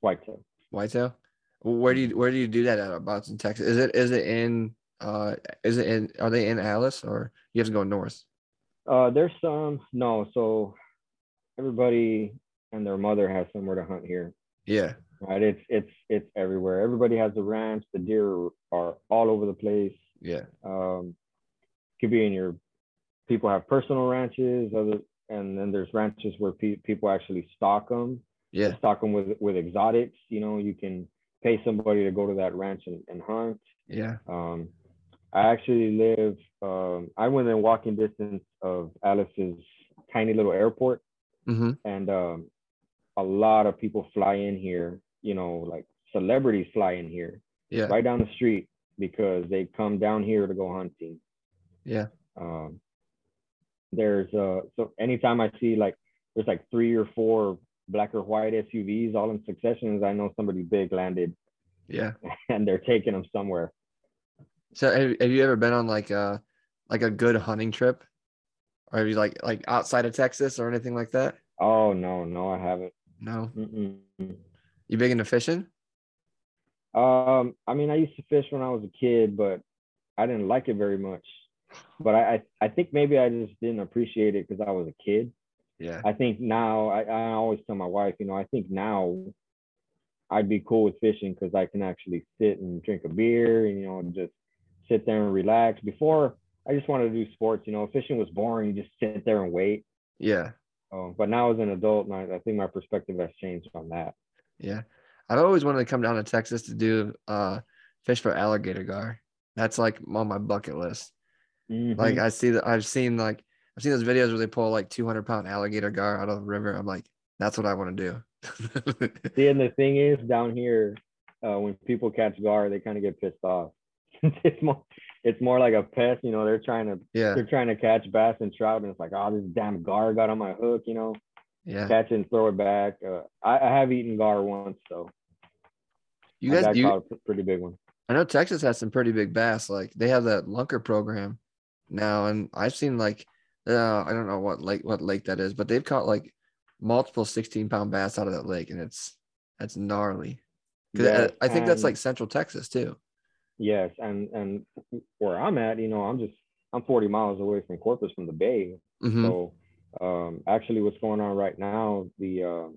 whitetail. whitetail. Where do you where do you do that at about in Texas? Is it is it in uh is it in are they in Alice or you have to go north? Uh, there's some no, so everybody and their mother has somewhere to hunt here. Yeah. Right, it's it's it's everywhere. Everybody has a ranch. The deer are all over the place. Yeah. Um, could be in your people have personal ranches, other and then there's ranches where pe- people actually stock them. Yeah. stock them with with exotics. You know, you can pay somebody to go to that ranch and, and hunt. Yeah. Um, I actually live. Um, I within walking distance of Alice's tiny little airport, Mm-hmm. and um, a lot of people fly in here. You know, like celebrities fly in here Yeah. right down the street because they come down here to go hunting. Yeah. Um, there's uh so anytime I see like there's like three or four black or white SUVs all in successions, I know somebody big landed Yeah. and they're taking them somewhere. So have, have you ever been on like a like a good hunting trip? Or have you like like outside of Texas or anything like that? Oh no, no, I haven't. No. Mm-mm. You big into fishing? Um, I mean, I used to fish when I was a kid, but I didn't like it very much. But I, I, think maybe I just didn't appreciate it because I was a kid. Yeah. I think now I, I always tell my wife, you know, I think now I'd be cool with fishing because I can actually sit and drink a beer and you know just sit there and relax. Before I just wanted to do sports, you know, fishing was boring. You just sit there and wait. Yeah. But now as an adult, and I, I think my perspective has changed on that. Yeah. I've always wanted to come down to Texas to do uh fish for alligator gar. That's like on my bucket list. Like Mhm. I see that I've seen like I've seen those videos where they pull like 200 pound alligator gar out of the river. I'm like, that's what I want to do. See, and the thing is, down here, uh, when people catch gar, they kind of get pissed off. it's more, it's more like a pest. You know, they're trying to, yeah. they're trying to catch bass and trout, and it's like, oh, this damn gar got on my hook. You know, Yeah. catch it and throw it back. Uh, I, I have eaten gar once, so You guys, dad you, caught a pretty big one. I know Texas has some pretty big bass. Like they have that lunker program now, and I've seen like uh, I don't know what lake what lake that is, but they've caught like multiple 16 pound bass out of that lake, and it's that's gnarly. 'Cause, uh, I think that's like Central Texas too. Yes, and and where I'm at, you know, I'm just I'm 40 miles away from Corpus from the Bay. Mhm. So um, actually, what's going on right now, the uh,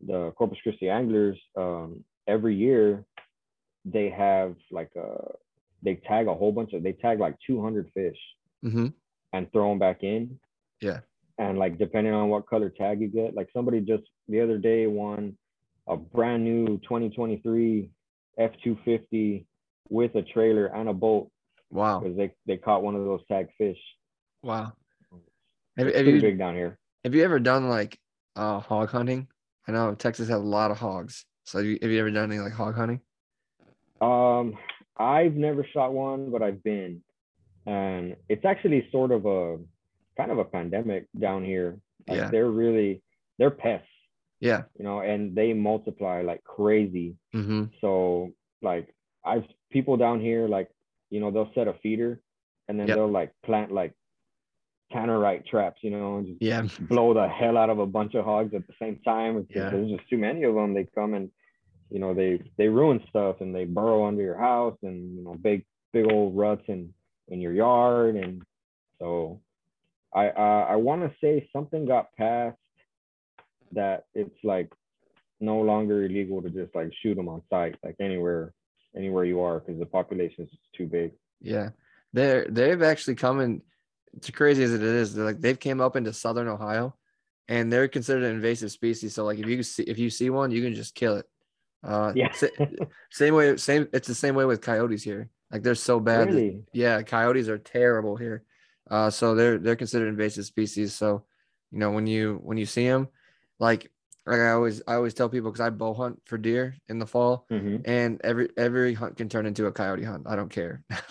the Corpus Christi anglers um, every year they have like a they tag a whole bunch of they tag like 200 fish Mhm. and throw them back in. Yeah. And like depending on what color tag you get, like somebody just the other day won a brand new 2023 F250 with a trailer and a boat Wow. because they they caught one of those tag fish. Wow. Have, have Pretty you big down here. have you ever done like uh hog hunting? I know Texas has a lot of hogs. So have you, have you ever done any like hog hunting? Um, I've never shot one, but I've been, and it's actually sort of a kind of a pandemic down here. Like Yeah. they're really they're pests, Yeah. you know, and they multiply like crazy. Mm-hmm. So like I've people down here like you know they'll set a feeder, and then Yep. they'll like plant like tannerite traps, you know, and just Yeah. blow the hell out of a bunch of hogs at the same time. It's just- Yeah. There's just too many of them. They come and, you know, they they ruin stuff and they burrow under your house and you know big big old ruts in in your yard and so I uh, I want to say something got passed that it's like no longer illegal to just like shoot them on sight like anywhere anywhere you are because the population is too big. Yeah. They're they've actually come in it's crazy as it is, they're like they've came up into southern Ohio and they're considered an invasive species. So like if you see if you see one, you can just kill it. Uh Yeah. same way, same it's the same way with coyotes here. Like they're so bad. that- yeah, coyotes are terrible here. Uh, so they're they're considered invasive species. So, you know, when you when you see them, like like I always I always tell people because I bow hunt for deer in the fall, Mhm. and every every hunt can turn into a coyote hunt. I don't care.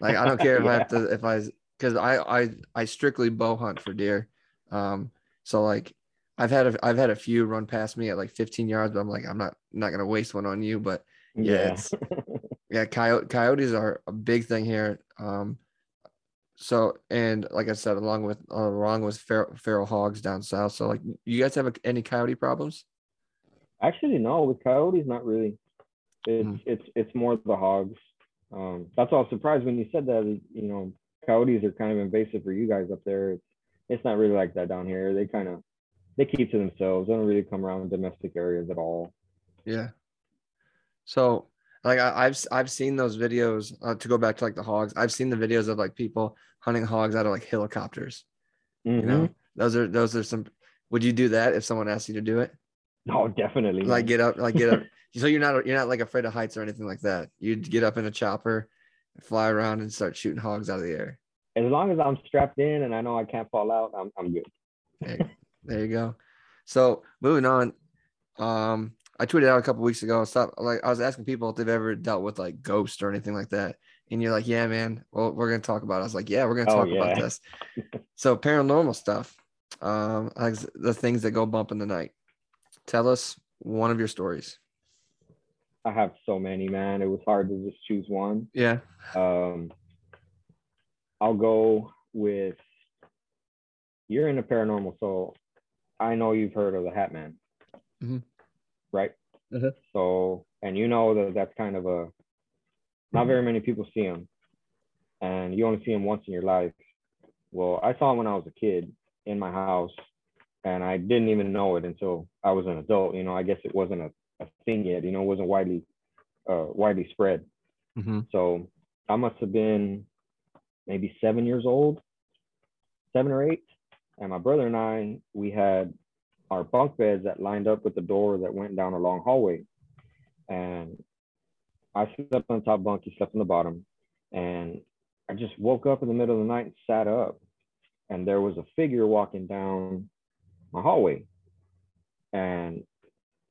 like I don't care if I have to if I because I I I strictly bow hunt for deer. Um, so like I've had a, I've had a few run past me at like 15 yards, but I'm like I'm not not gonna waste one on you. But yeah, it's yeah, coyote coyotes are a big thing here. Um, so and like I said, along with uh, along with feral, feral hogs down south. So like, you guys have any coyote problems? Actually, no. With coyotes, not really. It's mm. it's it's more the hogs. Um, that's all surprised when you said that. You know, coyotes are kind of invasive for you guys up there. It's it's not really like that down here. They kind of they keep to themselves. They don't really come around domestic areas at all. Yeah. So like I, have I've seen those videos uh, to go back to like the hogs. I've seen the videos of like people hunting hogs out of like helicopters. Mm-hmm. You know, mm-hmm. those are those are some. Would you do that if someone asked you to do it? No, definitely. Like get up, like get up. so you're not you're not like afraid of heights or anything like that. You'd get up in a chopper, fly around, and start shooting hogs out of the air. As long as I'm strapped in and I know I can't fall out, I'm I'm good. there, there you go. So moving on, um, I tweeted out a couple weeks ago. Stop. Like I was asking people if they've ever dealt with like ghosts or anything like that, and you're like, "Yeah, man. Well, we're gonna talk about." it. I was like, "Yeah, we're gonna oh, talk yeah. about this." so paranormal stuff, um, like the things that go bump in the night. Tell us one of your stories. I have so many, man. It was hard to just choose one. Yeah. Um, I'll go with. You're into paranormal, so I know you've heard of the Hat Man. Mm-hmm right? Mm-hmm. So, and you know that that's kind of a, not very many people see him, and you only see him once in your life. Well, I saw him when I was a kid in my house, and I didn't even know it until I was an adult. You know, I guess it wasn't a, a thing yet. You know, it wasn't widely, uh, widely spread. Mm-hmm. So I must have been maybe seven years old, seven or eight, and my brother and I we had our bunk beds that lined up with the door that went down a long hallway. And I slept on the top bunk, he slept on the bottom. And I just woke up in the middle of the night and sat up. And there was a figure walking down my hallway. And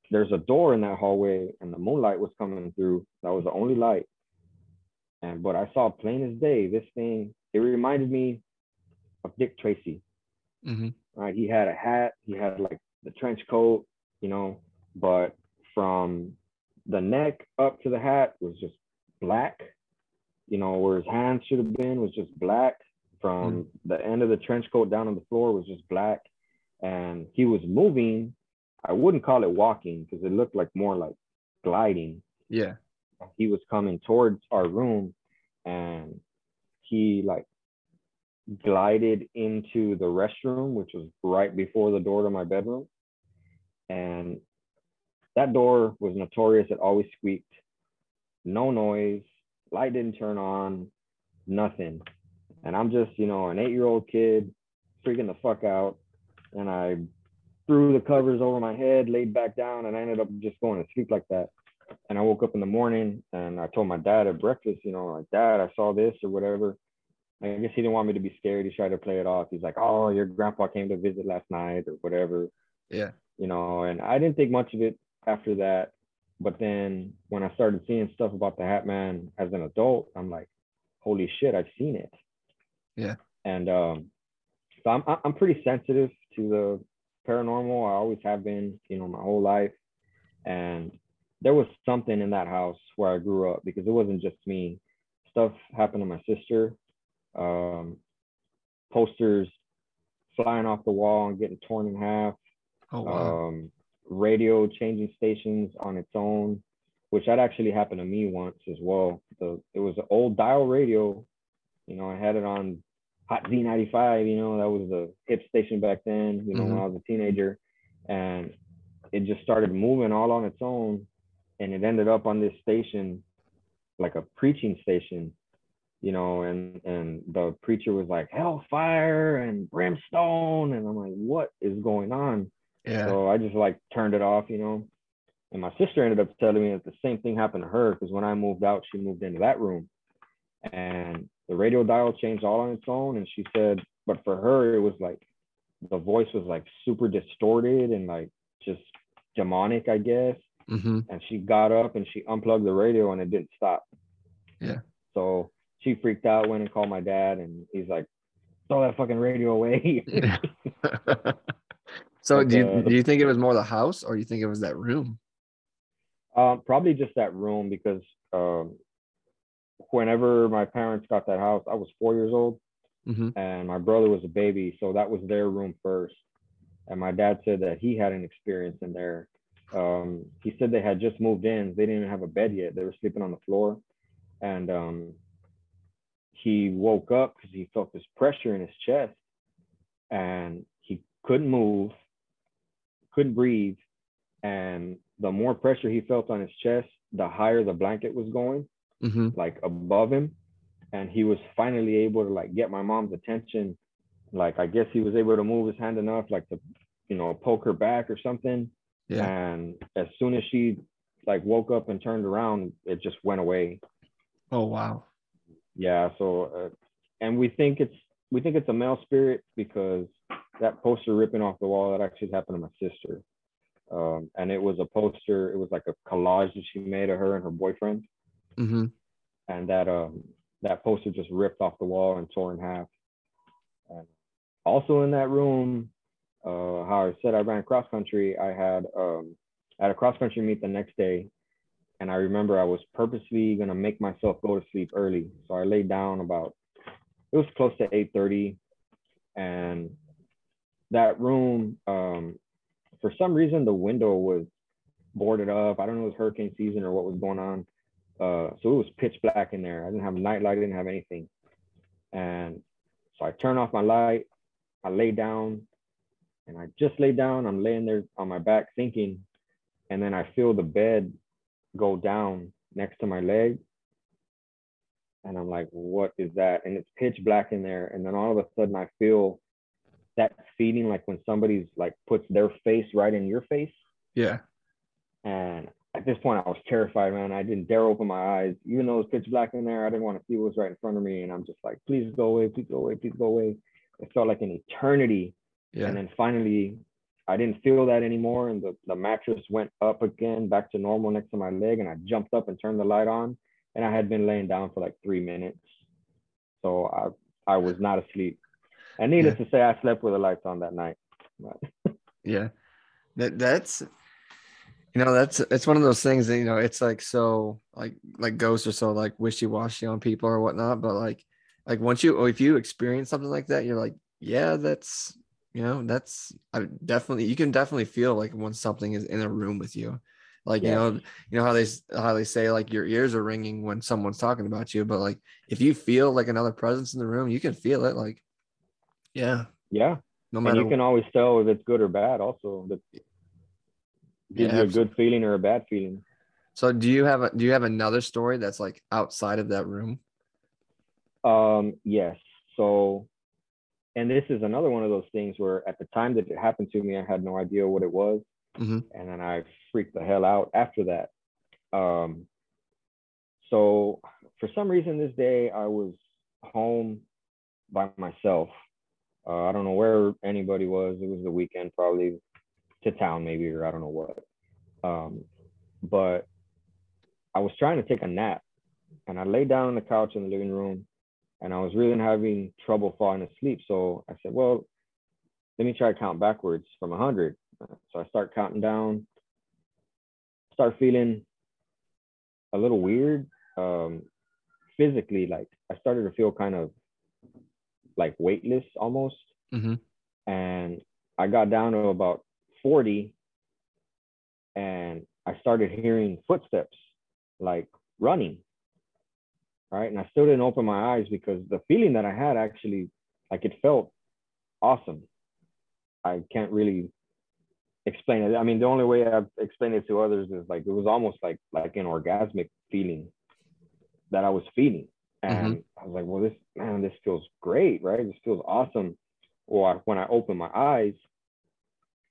there's a door in that hallway, and the moonlight was coming through. That was the only light. And but I saw plain as day this thing, it reminded me of Dick Tracy. Mm-hmm. Right. He had a hat, he had like the trench coat, you know, but from the neck up to the hat was just black, you know, where his hands should have been was just black. From mm. the end of the trench coat down on the floor was just black. And he was moving. I wouldn't call it walking because it looked like more like gliding. Yeah. He was coming towards our room and he like glided into the restroom, which was right before the door to my bedroom. And that door was notorious. It always squeaked. No noise. Light didn't turn on. Nothing. And I'm just, you know, an eight year old kid freaking the fuck out. And I threw the covers over my head, laid back down, and I ended up just going to sleep like that. And I woke up in the morning and I told my dad at breakfast, you know, like, Dad, I saw this or whatever. I guess he didn't want me to be scared. He tried to play it off. He's like, "Oh, your grandpa came to visit last night or whatever." Yeah. You know, and I didn't think much of it after that. But then when I started seeing stuff about the Hat Man as an adult, I'm like, "Holy shit, I've seen it." Yeah. And um, so I'm I'm pretty sensitive to the paranormal. I always have been, you know, my whole life. And there was something in that house where I grew up because it wasn't just me. Stuff happened to my sister um, posters flying off the wall and getting torn in half. Oh, wow. Um, radio changing stations on its own, which that actually happened to me once as well. The, it was an old dial radio. You know, I had it on Hot Z95, you know, that was the hip station back then, you know, mm-hmm. when I was a teenager. And it just started moving all on its own. And it ended up on this station, like a preaching station you know, and and the preacher was like hellfire and brimstone, and I'm like, what is going on? Yeah. So I just like turned it off, you know. And my sister ended up telling me that the same thing happened to her because when I moved out, she moved into that room, and the radio dial changed all on its own. And she said, but for her, it was like the voice was like super distorted and like just demonic, I guess. Mm-hmm. And she got up and she unplugged the radio and it didn't stop. Yeah. So she freaked out, went and called my dad, and he's like, throw that fucking radio away. so do you uh, do you think it was more the house or you think it was that room? Um, probably just that room because um, whenever my parents got that house, I was four years old hmm and my brother was a baby, so that was their room first. And my dad said that he had an experience in there. Um, he said they had just moved in; they didn't even have a bed yet. They were sleeping on the floor, and um, he woke up because he felt this pressure in his chest, and he couldn't move, couldn't breathe, and the more pressure he felt on his chest, the higher the blanket was going hmm like above him. And he was finally able to like get my mom's attention. Like i guess he was able to move his hand enough like to you know poke her back or something. Yeah. and as soon as she like woke up and turned around it just went away. Oh wow. Yeah so uh, and we think it's we think it's a male spirit because that poster ripping off the wall that actually happened to my sister. Um, and it was a poster it was like a collage that she made of her and her boyfriend. Hmm and that um that poster just ripped off the wall and tore in half. And also in that room, uh, how I said I ran cross country, I had um I had a cross country meet the next day, and I remember I was purposely gonna make myself go to sleep early, so I laid down about it was close to eight thirty, and that room um for some reason the window was boarded up. I don't know it was hurricane season or what was going on. Uh, so it was pitch black in there. I didn't have a night light, I didn't have anything. And so I turn off my light, I lay down, and I just lay down. I'm laying there on my back thinking, and then I feel the bed go down next to my leg. And I'm like, what is that? And it's pitch black in there. And then all of a sudden I feel that feeling like when somebody's like puts their face right in your face. Yeah. And at this point, I was terrified, man. I didn't dare open my eyes, even though it was pitch black in there. I didn't want to see what was right in front of me, and I'm just like, please go away, please go away, please go away. It felt like an eternity, Yeah. and then finally, I didn't feel that anymore, and the the mattress went up again, back to normal next to my leg, and I jumped up and turned the light on, and I had been laying down for like three minutes, so I I was not asleep, and needless to say, I slept with the lights on that night. But, Yeah. That that's you know, that's it's one of those things that, you know, it's like so like like ghosts are so like wishy-washy on people or whatnot. But like like once you if you experience something like that, you're like, yeah, that's you know, that's I definitely you can definitely feel like when something is in a room with you. Like, you know, you know how they how they say like your ears are ringing when someone's talking about you, but like if you feel like another presence in the room, you can feel it like yeah, yeah, no and matter you can always tell if it's good or bad. Also, that gives Yeah, you a good feeling or a bad feeling. So do you have a do you have another story that's like outside of that room? Um, yes. So, and this is another one of those things where at the time that it happened to me, I had no idea what it was, Mhm. and then I freaked the hell out after that. Um, so for some reason this day I was home by myself. Uh, I don't know where anybody was. It was the weekend, probably to town maybe, or I don't know what. Um, but I was trying to take a nap, and I lay down on the couch in the living room, and I was really having trouble falling asleep. So I said, well, let me try to count backwards from 100. So I start counting down, start feeling a little weird um, physically. Like I started to feel kind of like weightless almost. Mhm. And I got down to about 40 and I started hearing footsteps like running. Right. And I still didn't open my eyes because the feeling that I had actually, like it felt awesome. I can't really explain it. I mean, the only way I've explained it to others is like it was almost like like an orgasmic feeling that I was feeling. Mm-hmm. And I was like, well, this man, this feels great, right? This feels awesome. Or when I opened my eyes,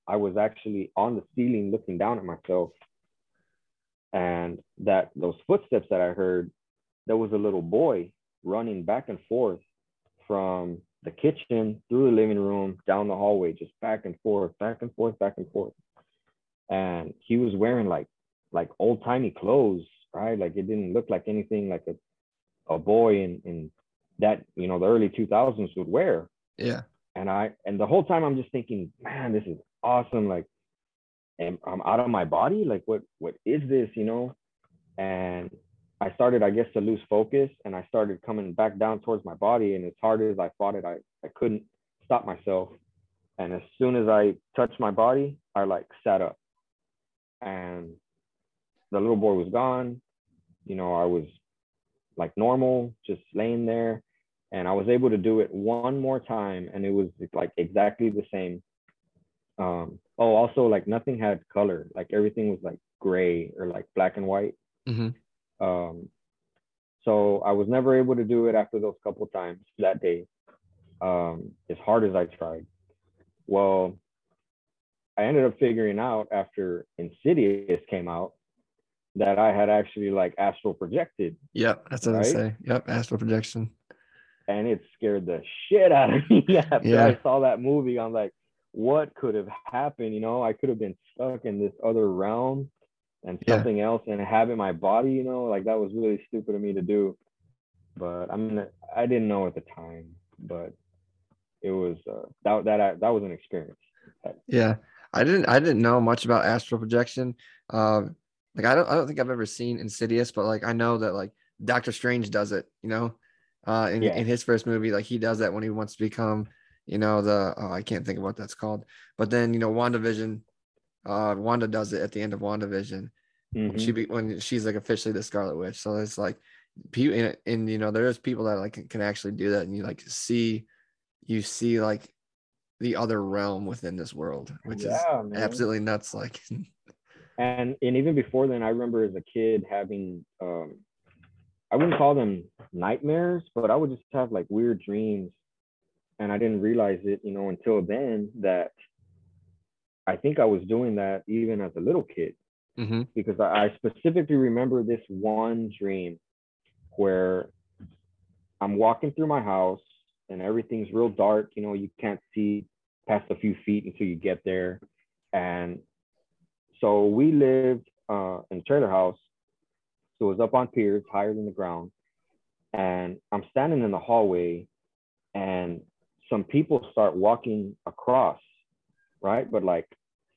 I was actually on the ceiling looking down at myself. And that those footsteps that I heard, there was a little boy running back and forth from the kitchen through the living room down the hallway, just back and forth, back and forth, back and forth. And he was wearing like like old timey clothes, right? Like it didn't look like anything like a, a boy in, in that, you know, the early 2000s would wear. Yeah. and I and the whole time I'm just thinking, man, this is awesome. Like, am I'm out of my body. Like, what what is this? You know? And I started, I guess, to lose focus, and I started coming back down towards my body. And as hard as I fought it, I I couldn't stop myself. And as soon as I touched my body, I like sat up, and the little boy was gone. You know, I was like normal, just laying there and I was able to do it one more time, and it was like exactly the same. Um, oh, also like nothing had color, like everything was like gray or like black and white. Mm-hmm. Um, so I was never able to do it after those couple times that day, um, as hard as I tried. Well, I ended up figuring out after Insidious came out that I had actually like astral projected. Yep, that's what right? I say. Yep, astral projection and it scared the shit out of me after yeah. I saw that movie. I'm like, what could have happened? You know, I could have been stuck in this other realm and something yeah. else and having my body, you know, like that was really stupid of me to do. But I mean, I didn't know at the time, but it was uh, that that that was an experience. Yeah, I didn't I didn't know much about astral projection. Um, like I don't I don't think I've ever seen Insidious, but like I know that like Doctor Strange does it. You know, uh, in, yeah. in his first movie. Like he does that when he wants to become, you know, the oh, I can't think of what that's called. But then you know, WandaVision, uh, Wanda does it at the end of WandaVision. Mm-hmm. When she be, when she's like officially the Scarlet Witch. So it's like people and, and you know there's people that like can, can actually do that and you like see you see like the other realm within this world which yeah, is man. absolutely nuts like and and even before then i remember as a kid having um I wouldn't call them nightmares, but I would just have like weird dreams. And I didn't realize it, you know, until then that I think I was doing that even as a little kid. Mm-hmm. Because I specifically remember this one dream where I'm walking through my house and everything's real dark. You know, you can't see past a few feet until you get there. And so we lived uh, in trailer house so it was up on piers, higher than the ground. And I'm standing in the hallway, and some people start walking across, right? But like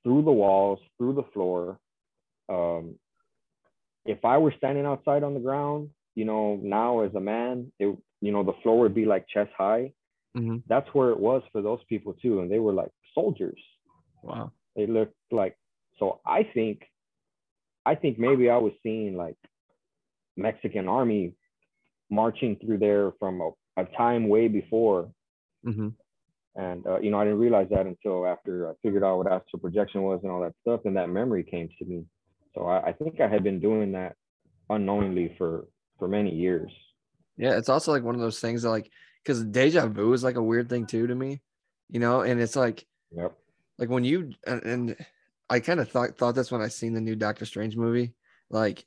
through the walls, through the floor. Um, if I were standing outside on the ground, you know, now as a man, it, you know, the floor would be like chest high. Mm-hmm. That's where it was for those people too. And they were like soldiers. Wow. They looked like, so I think, I think maybe I was seeing like Mexican army marching through there from a, a time way before. Mm-hmm. And, uh, you know, I didn't realize that until after I figured out what astral projection was and all that stuff. And that memory came to me. So I, I think I had been doing that unknowingly for, for many years. Yeah. It's also like one of those things that like, cause deja vu is like a weird thing too, to me, you know? And it's like, yep. like when you, and, and I kind of thought, thought this when I seen the new Doctor Strange movie, like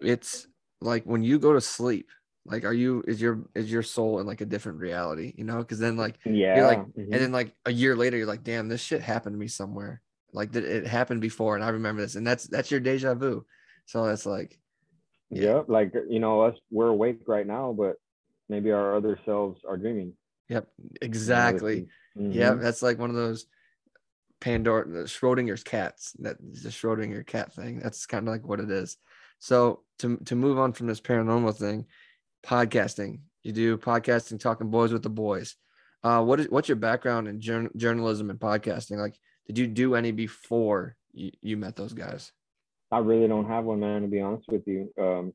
it's like when you go to sleep like are you is your is your soul in like a different reality you know because then like yeah you're like mm-hmm. and then like a year later you're like damn this shit happened to me somewhere like that it happened before and i remember this and that's that's your deja vu so it's like yeah yep, like you know us we're awake right now but maybe our other selves are dreaming yep exactly mm-hmm. yeah that's like one of those pandora schrodinger's cats that the schrodinger cat thing that's kind of like what it is so to to move on from this paranormal thing, podcasting. You do podcasting, talking boys with the boys. Uh, what is what's your background in journal, journalism and podcasting? Like, did you do any before you, you met those guys? I really don't have one, man. To be honest with you, um,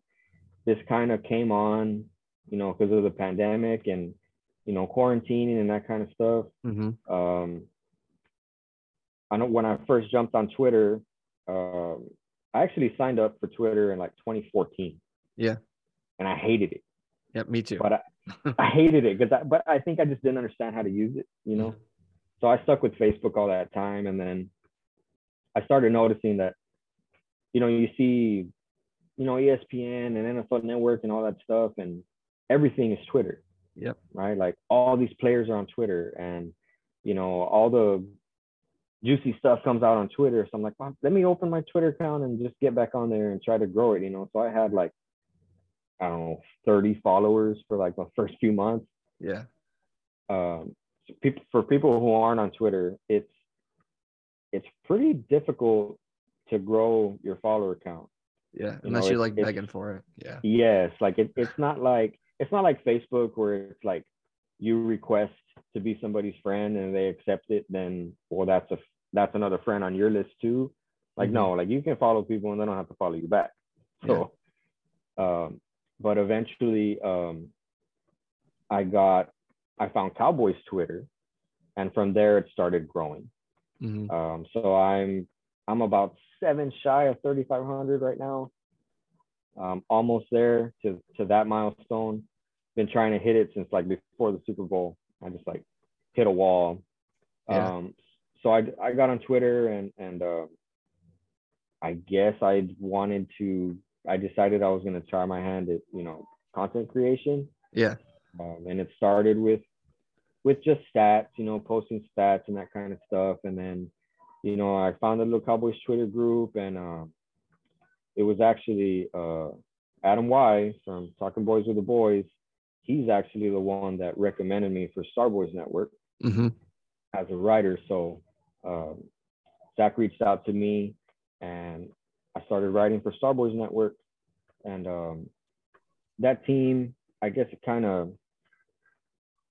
this kind of came on, you know, because of the pandemic and you know quarantining and that kind of stuff. Mm-hmm. Um, I know when I first jumped on Twitter, um, I actually signed up for Twitter in like 2014. Yeah. And I hated it. Yep, me too. But I, I hated it because I, but I think I just didn't understand how to use it, you know? So I stuck with Facebook all that time. And then I started noticing that, you know, you see, you know, ESPN and NFL Network and all that stuff, and everything is Twitter. Yep. Right. Like all these players are on Twitter and, you know, all the juicy stuff comes out on Twitter. So I'm like, well, let me open my Twitter account and just get back on there and try to grow it, you know. So I had like, I don't know, 30 followers for like the first few months. Yeah. Um, people for people who aren't on Twitter, it's it's pretty difficult to grow your follower count. Yeah, You unless know, you're like begging for it. Yeah. Yes, like it, it's not like it's not like Facebook where it's like you request to be somebody's friend and they accept it, then well that's a that's another friend on your list too. Like Mhm. no, like you can follow people and they don't have to follow you back. So um but eventually um I got I found Cowboys Twitter and from there it started growing. Mhm. Um, so I'm I'm about seven shy of 3,500 right now. Um, almost there to to that milestone. Been trying to hit it since like before the Super Bowl. I just like hit a wall. Yeah. Um, so I I got on Twitter and and uh, I guess I wanted to. I decided I was gonna try my hand at you know content creation. Yeah. Um, and it started with with just stats, you know, posting stats and that kind of stuff. And then, you know, I found a little Cowboys Twitter group, and um, it was actually uh, Adam Y from Talking Boys with the Boys. He's actually the one that recommended me for Star Boys Network hmm as a writer. So um, Zach reached out to me, and I started writing for Star Boys Network. And um, that team, I guess it kind of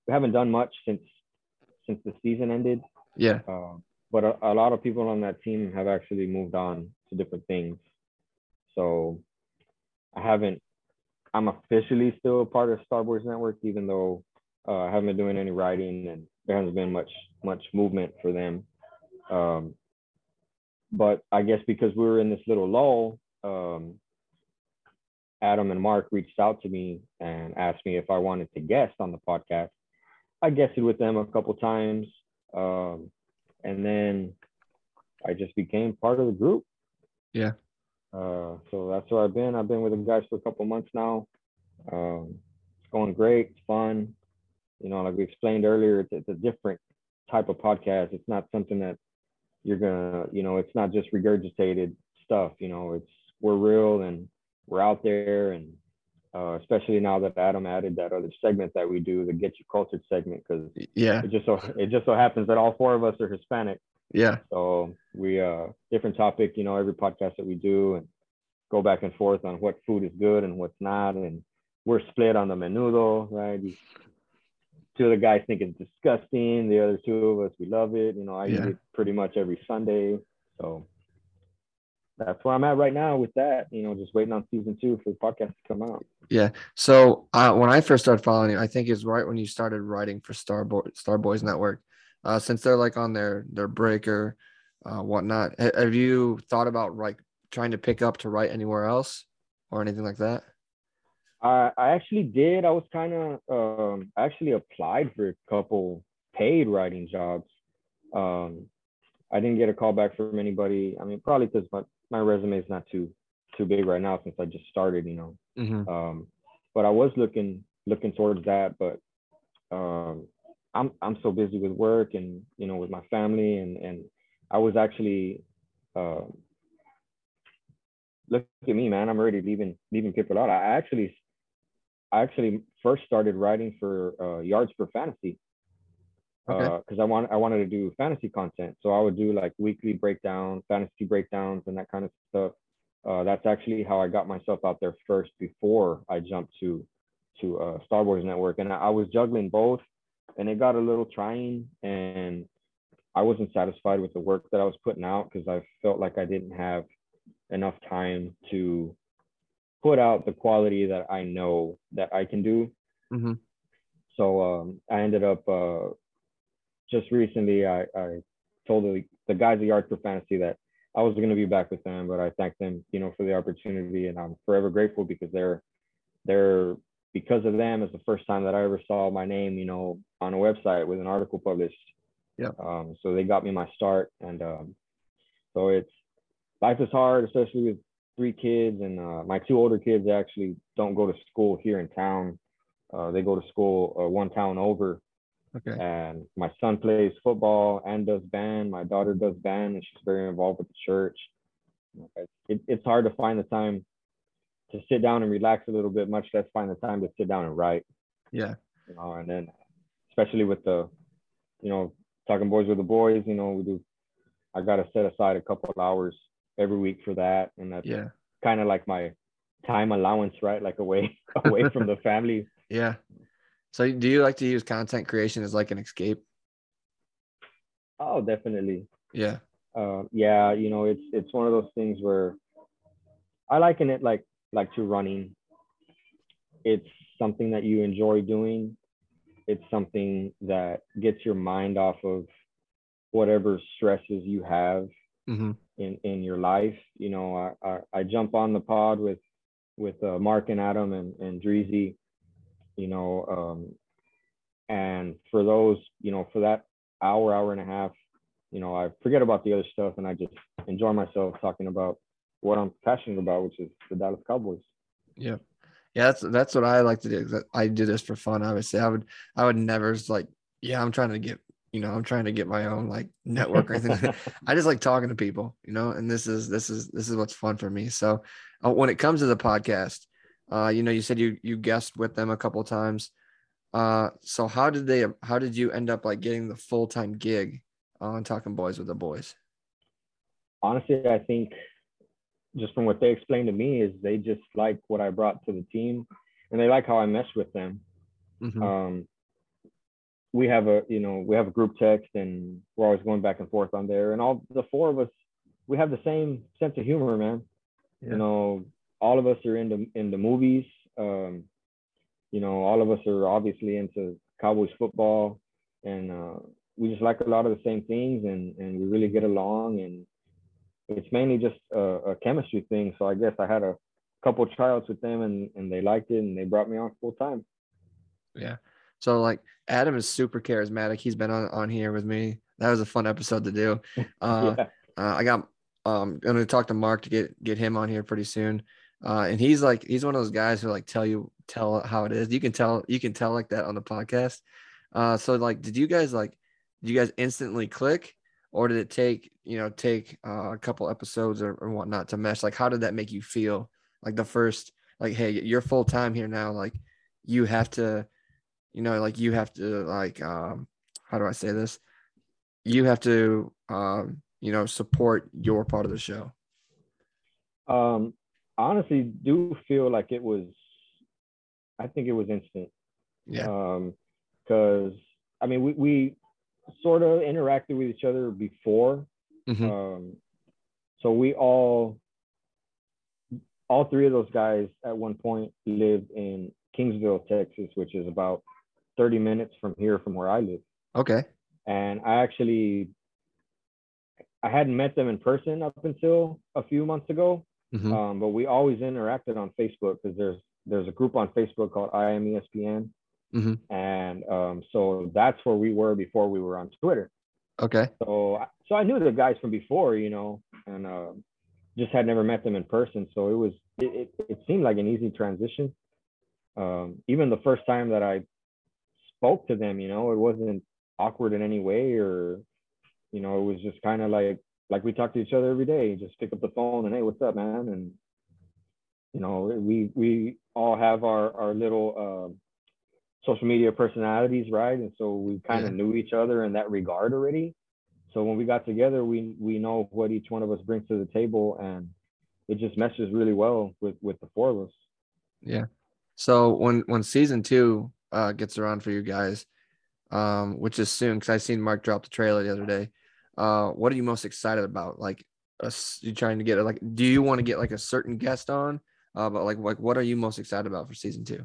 we haven't done much since since the season ended. Yeah. Uh, but a, a lot of people on that team have actually moved on to different things. So I haven't. I'm officially still a part of Star Boys Network, even though uh, I haven't been doing any writing and there hasn't been much much movement for them. Um, but I guess because we were in this little lull, um, Adam and Mark reached out to me and asked me if I wanted to guest on the podcast. I guested with them a couple times, um, and then I just became part of the group. Yeah. Uh, so that's where I've been. I've been with the guys for a couple months now. Um, it's going great. It's fun. You know, like we explained earlier, it's, it's a different type of podcast. It's not something that you're gonna, you know, it's not just regurgitated stuff. You know, it's we're real and we're out there, and uh, especially now that Adam added that other segment that we do, the Get You Cultured segment, because Yeah. it just so it just so happens that all four of us are Hispanic. Yeah. So we uh different topic, you know, every podcast that we do and go back and forth on what food is good and what's not. And we're split on the menudo, right? Two of the guys think it's disgusting. The other two of us, we love it. You know, I Yeah. eat it pretty much every Sunday. So that's where I'm at right now with that. You know, just waiting on season two for the podcast to come out. Yeah. So uh, when I first started following you, I think it's right when you started writing for Star Boy, Star Boys Network. Uh, since they're like on their their breaker, uh, whatnot. Have you thought about like trying to pick up to write anywhere else or anything like that? I I actually did. I was kind of um I actually applied for a couple paid writing jobs. Um, I didn't get a call back from anybody. I mean, probably because my resume is not too too big right now since I just started. You know. Mm-hmm. Um, but I was looking looking towards that, but um, I'm I'm so busy with work and you know with my family and and I was actually um, look at me, man. I'm already leaving leaving people out. I actually I actually first started writing for uh, Yards for Fantasy Okay. because I want I wanted to do fantasy content. So I would do like weekly breakdowns, fantasy breakdowns, and that kind of stuff. Uh, that's actually how I got myself out there first before I jumped to to uh, Star Boys Network, and I, I was juggling both, and it got a little trying, and I wasn't satisfied with the work that I was putting out because I felt like I didn't have enough time to put out the quality that I know that I can do. Mhm. So um, I ended up uh, just recently. I, I told the, the guys at Yard for Fantasy that I was going to be back with them, but I thanked them, you know, for the opportunity, and I'm forever grateful because they're they're because of them. is the first time that I ever saw my name, you know, on a website with an article published. Yep. Um, so they got me my start, and um, so it's life is hard, especially with three kids, and uh, my two older kids actually don't go to school here in town. Uh, they go to school uh, one town over, Okay. and my son plays football and does band. My daughter does band, and she's very involved with the church. It, it's hard to find the time to sit down and relax a little bit, much less find the time to sit down and write. Yeah. You know, and then especially with the you know, talking boys with the boys, you know, we do. I got to set aside a couple of hours every week for that, and that's Yeah. kind of like my time allowance, right? Like away away from the family. Yeah. So do you like to use content creation as like an escape? Oh, definitely. Yeah. Uh, yeah, you know, it's it's one of those things where I liken it like like to running. It's something that you enjoy doing. It's something that gets your mind off of whatever stresses you have Mm-hmm. in in your life. You know, I I, I jump on the pod with with uh, Mark and Adam and and Dreezy. You know, um, and for those, you know, for that hour, hour and a half, you know, I forget about the other stuff and I just enjoy myself talking about what I'm passionate about, which is the Dallas Cowboys. Yeah. Yeah, that's that's what I like to do. I do this for fun. Obviously, I would I would never like, yeah, I'm trying to get, you know, I'm trying to get my own like network or anything. I just like talking to people, you know, and this is this is this is what's fun for me. So uh, when it comes to the podcast, uh, you know, you said you you guessed with them a couple times. Uh, so how did they how did you end up like getting the full time gig on Talking Boys with the Boys? Honestly, I think just from what they explained to me is they just like what I brought to the team and they like how I mesh with them. Mhm. um, we have a you know we have a group text and we're always going back and forth on there and all the four of us we have the same sense of humor man Yeah. you know all of us are into into movies um, you know all of us are obviously into cowboys football and uh, we just like a lot of the same things and and we really get along and it's mainly just a, a chemistry thing so i guess i had a couple tryouts with them and and they liked it and they brought me on full time Yeah. So like Adam is super charismatic. He's been on, on here with me. That was a fun episode to do. Uh, yeah uh, I got um I'm gonna talk to Mark to get get him on here pretty soon. Uh, and he's like he's one of those guys who like tell you tell how it is. You can tell you can tell like that on the podcast. Uh, so like, did you guys like did you guys instantly click, or did it take you know take uh, a couple episodes or, or whatnot to mesh? Like, how did that make you feel? Like the first like, hey, you're full time here now. Like, you have to, you know, like you have to like um, how do I say this? You have to um, you know, support your part of the show. Um, honestly, do feel like it was. I think it was instant. Yeah. Um, because I mean, we we sort of interacted with each other before. Mhm. Um, so we all, all three of those guys at one point lived in Kingsville, Texas, which is about 30 minutes from here, from where I live. Okay. And I actually, I hadn't met them in person up until a few months ago. Mhm. Um, but we always interacted on Facebook because there's there's a group on Facebook called I am ESPN, Mhm. and um, so that's where we were before we were on Twitter. Okay. So so I knew the guys from before, you know, and uh, just had never met them in person. So it was it, it, it seemed like an easy transition. Um, even the first time that I spoke to them, you know, it wasn't awkward in any way, or you know, it was just kind of like like we talk to each other every day. Just pick up the phone and hey, what's up, man? And you know, we we all have our our little um social media personalities, right? And so we kind of Yeah. knew each other in that regard already. So when we got together, we we know what each one of us brings to the table, and it just meshes really well with with the four of us. Yeah. So when when season two uh gets around for you guys, um, which is soon, because I seen Mark drop the trailer the other day. Uh, what are you most excited about? Like, us, you trying to get like, do you want to get like a certain guest on? Uh, but like, like, what are you most excited about for season two?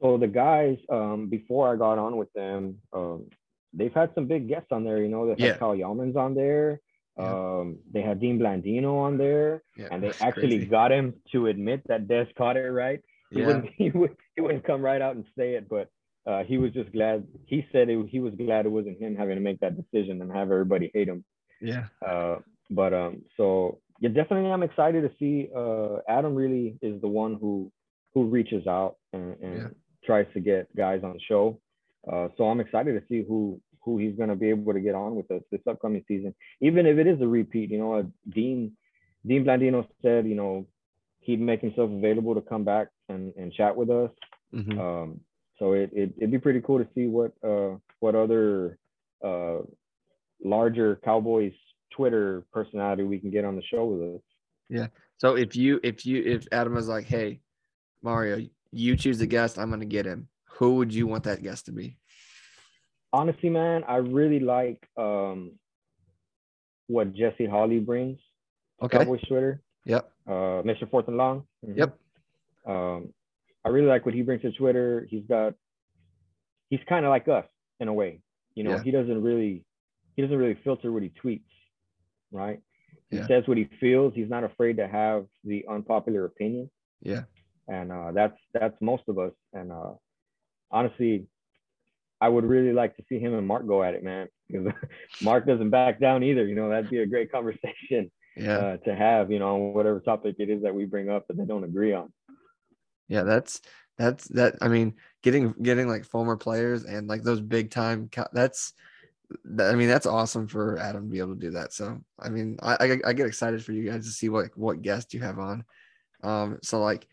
So the guys, um, before I got on with them, um, they've had some big guests on there. You know, they had Yeah. Kyle Yalman's on there. Yeah. Um, they had Dean Blandino on there, Yeah, and they actually crazy. got him to admit that Des caught it right. He wouldn't he would he wouldn't come right out and say it, but uh, he was just glad. He said it, he was glad it wasn't him having to make that decision and have everybody hate him. yeah, Uh, but um, so yeah, definitely, I'm excited to see. Uh, Adam really is the one who who reaches out and, and Yeah. tries to get guys on the show. Uh, so I'm excited to see who who he's going to be able to get on with us this upcoming season, even if it is a repeat. You know, uh, Dean Dean Blandino said, you know, he'd make himself available to come back and, and chat with us. mhm, Um, so it, it it'd be pretty cool to see what uh what other uh, larger Cowboys Twitter personality we can get on the show with us. Yeah. So if you if you if Adam was like, hey, Mario, you choose the guest, I'm gonna get him. Who would you want that guest to be? Honestly, man, I really like um, what Jesse Holley brings Okay. Cowboys Twitter. Yep. Uh, Mr. Fourth and Long. Mhm. Yep. Um, I really like what he brings to Twitter. He's got, he's kind of like us in a way. You know, Yeah. he doesn't really, he doesn't really filter what he tweets, right? He Yeah. says what he feels. He's not afraid to have the unpopular opinion, Yeah. and uh, that's that's most of us. And uh, honestly, I would really like to see him and Mark go at it, man. Because Mark doesn't back down either. You know, that'd be a great conversation Yeah. uh, to have. You know, on whatever topic it is that we bring up that they don't agree on. Yeah. That's that's that. I mean, getting getting like former players and like those big time. That's that, I mean, that's awesome for Adam to be able to do that. So I mean, I I, I get excited for you guys to see what what guest you have on. Um. So like,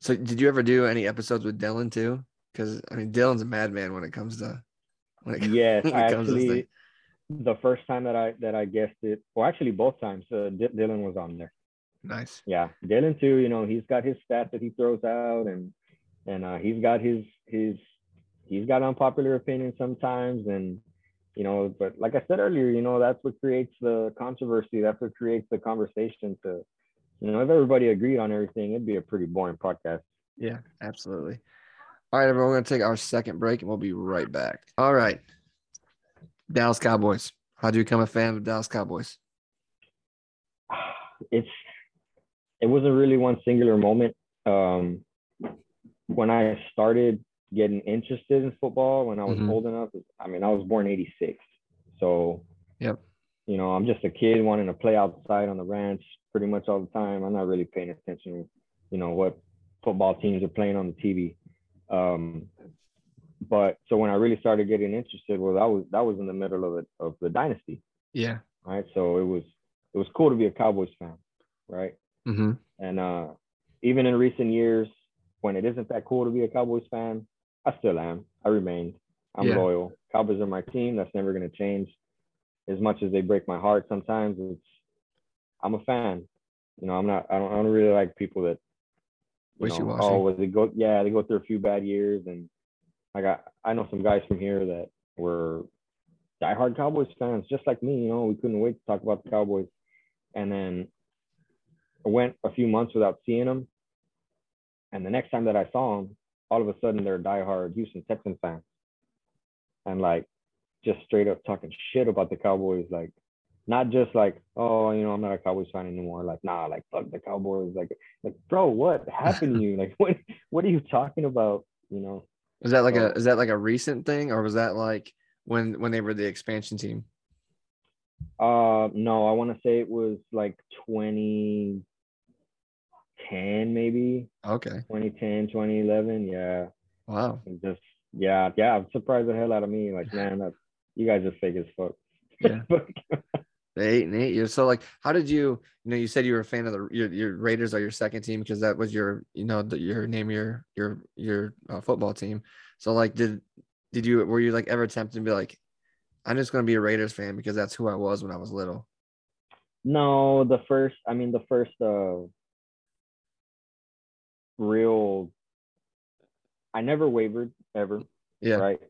so did you ever do any episodes with Dylan too? Because I mean, Dylan's a madman when it comes to when it. Yes, when it comes to this actually thing. the first time that I that I guessed it, well, actually both times, uh, D- Dylan was on there. Nice. Yeah, Dylan too. You know, he's got his stats that he throws out, and and uh, he's got his his he's got unpopular opinions sometimes, and you know, but like I said earlier, you know, that's what creates the controversy. That's what creates the conversation. To you know, if everybody agreed on everything, it'd be a pretty boring podcast. Yeah, absolutely. All right, everyone, we're going to take our second break and we'll be right back. All right. Dallas Cowboys. How do you become a fan of Dallas Cowboys? it's it wasn't really one singular moment. Um, when I started getting interested in football, when I was Mhm. old enough, I mean, I was born '86, so Yep. you know, I'm just a kid wanting to play outside on the ranch pretty much all the time. I'm not really paying attention, you know, what football teams are playing on the TV. Um, but so when I really started getting interested, well, that was that was in the middle of it of the dynasty Yeah. right? So it was it was cool to be a Cowboys fan, right? Mm-hmm. And uh, even in recent years, when it isn't that cool to be a Cowboys fan, I still am. I remained. I'm Yeah. loyal. Cowboys are my team. That's never going to change. As much as they break my heart, sometimes it's I'm a fan. You know, I'm not. I don't. I don't really like people that. You know, Wishy-washy. oh, they go. Yeah, they go through a few bad years, and I got. I know some guys from here that were diehard Cowboys fans, just like me. You know, we couldn't wait to talk about the Cowboys, and then went a few months without seeing them, and the next time that I saw them, all of a sudden they're diehard Houston Texans fans, and like just straight up talking shit about the Cowboys, like not just like oh you know I'm not a Cowboys fan anymore, like nah like fuck the Cowboys, like like bro what happened to you, like what what are you talking about, you know? Is that like a is that like a recent thing or was that like when when they were the expansion team? Uh, no, I want to say it was like 2010, maybe Okay. 2010, 2011. Yeah, Wow. and just yeah, yeah. I'm surprised the hell out of me. Like, man, that, you guys are fake as fuck. Yeah. Eight and eight years. So like, how did you? You know, you said you were a fan of the your, your Raiders are your second team because that was your you know the, your name your your your uh, football team. So like, did did you were you like ever tempted to be like, I'm just gonna be a Raiders fan because that's who I was when I was little. no, the first. I mean, the first uh, real. I never wavered ever. Yeah. right?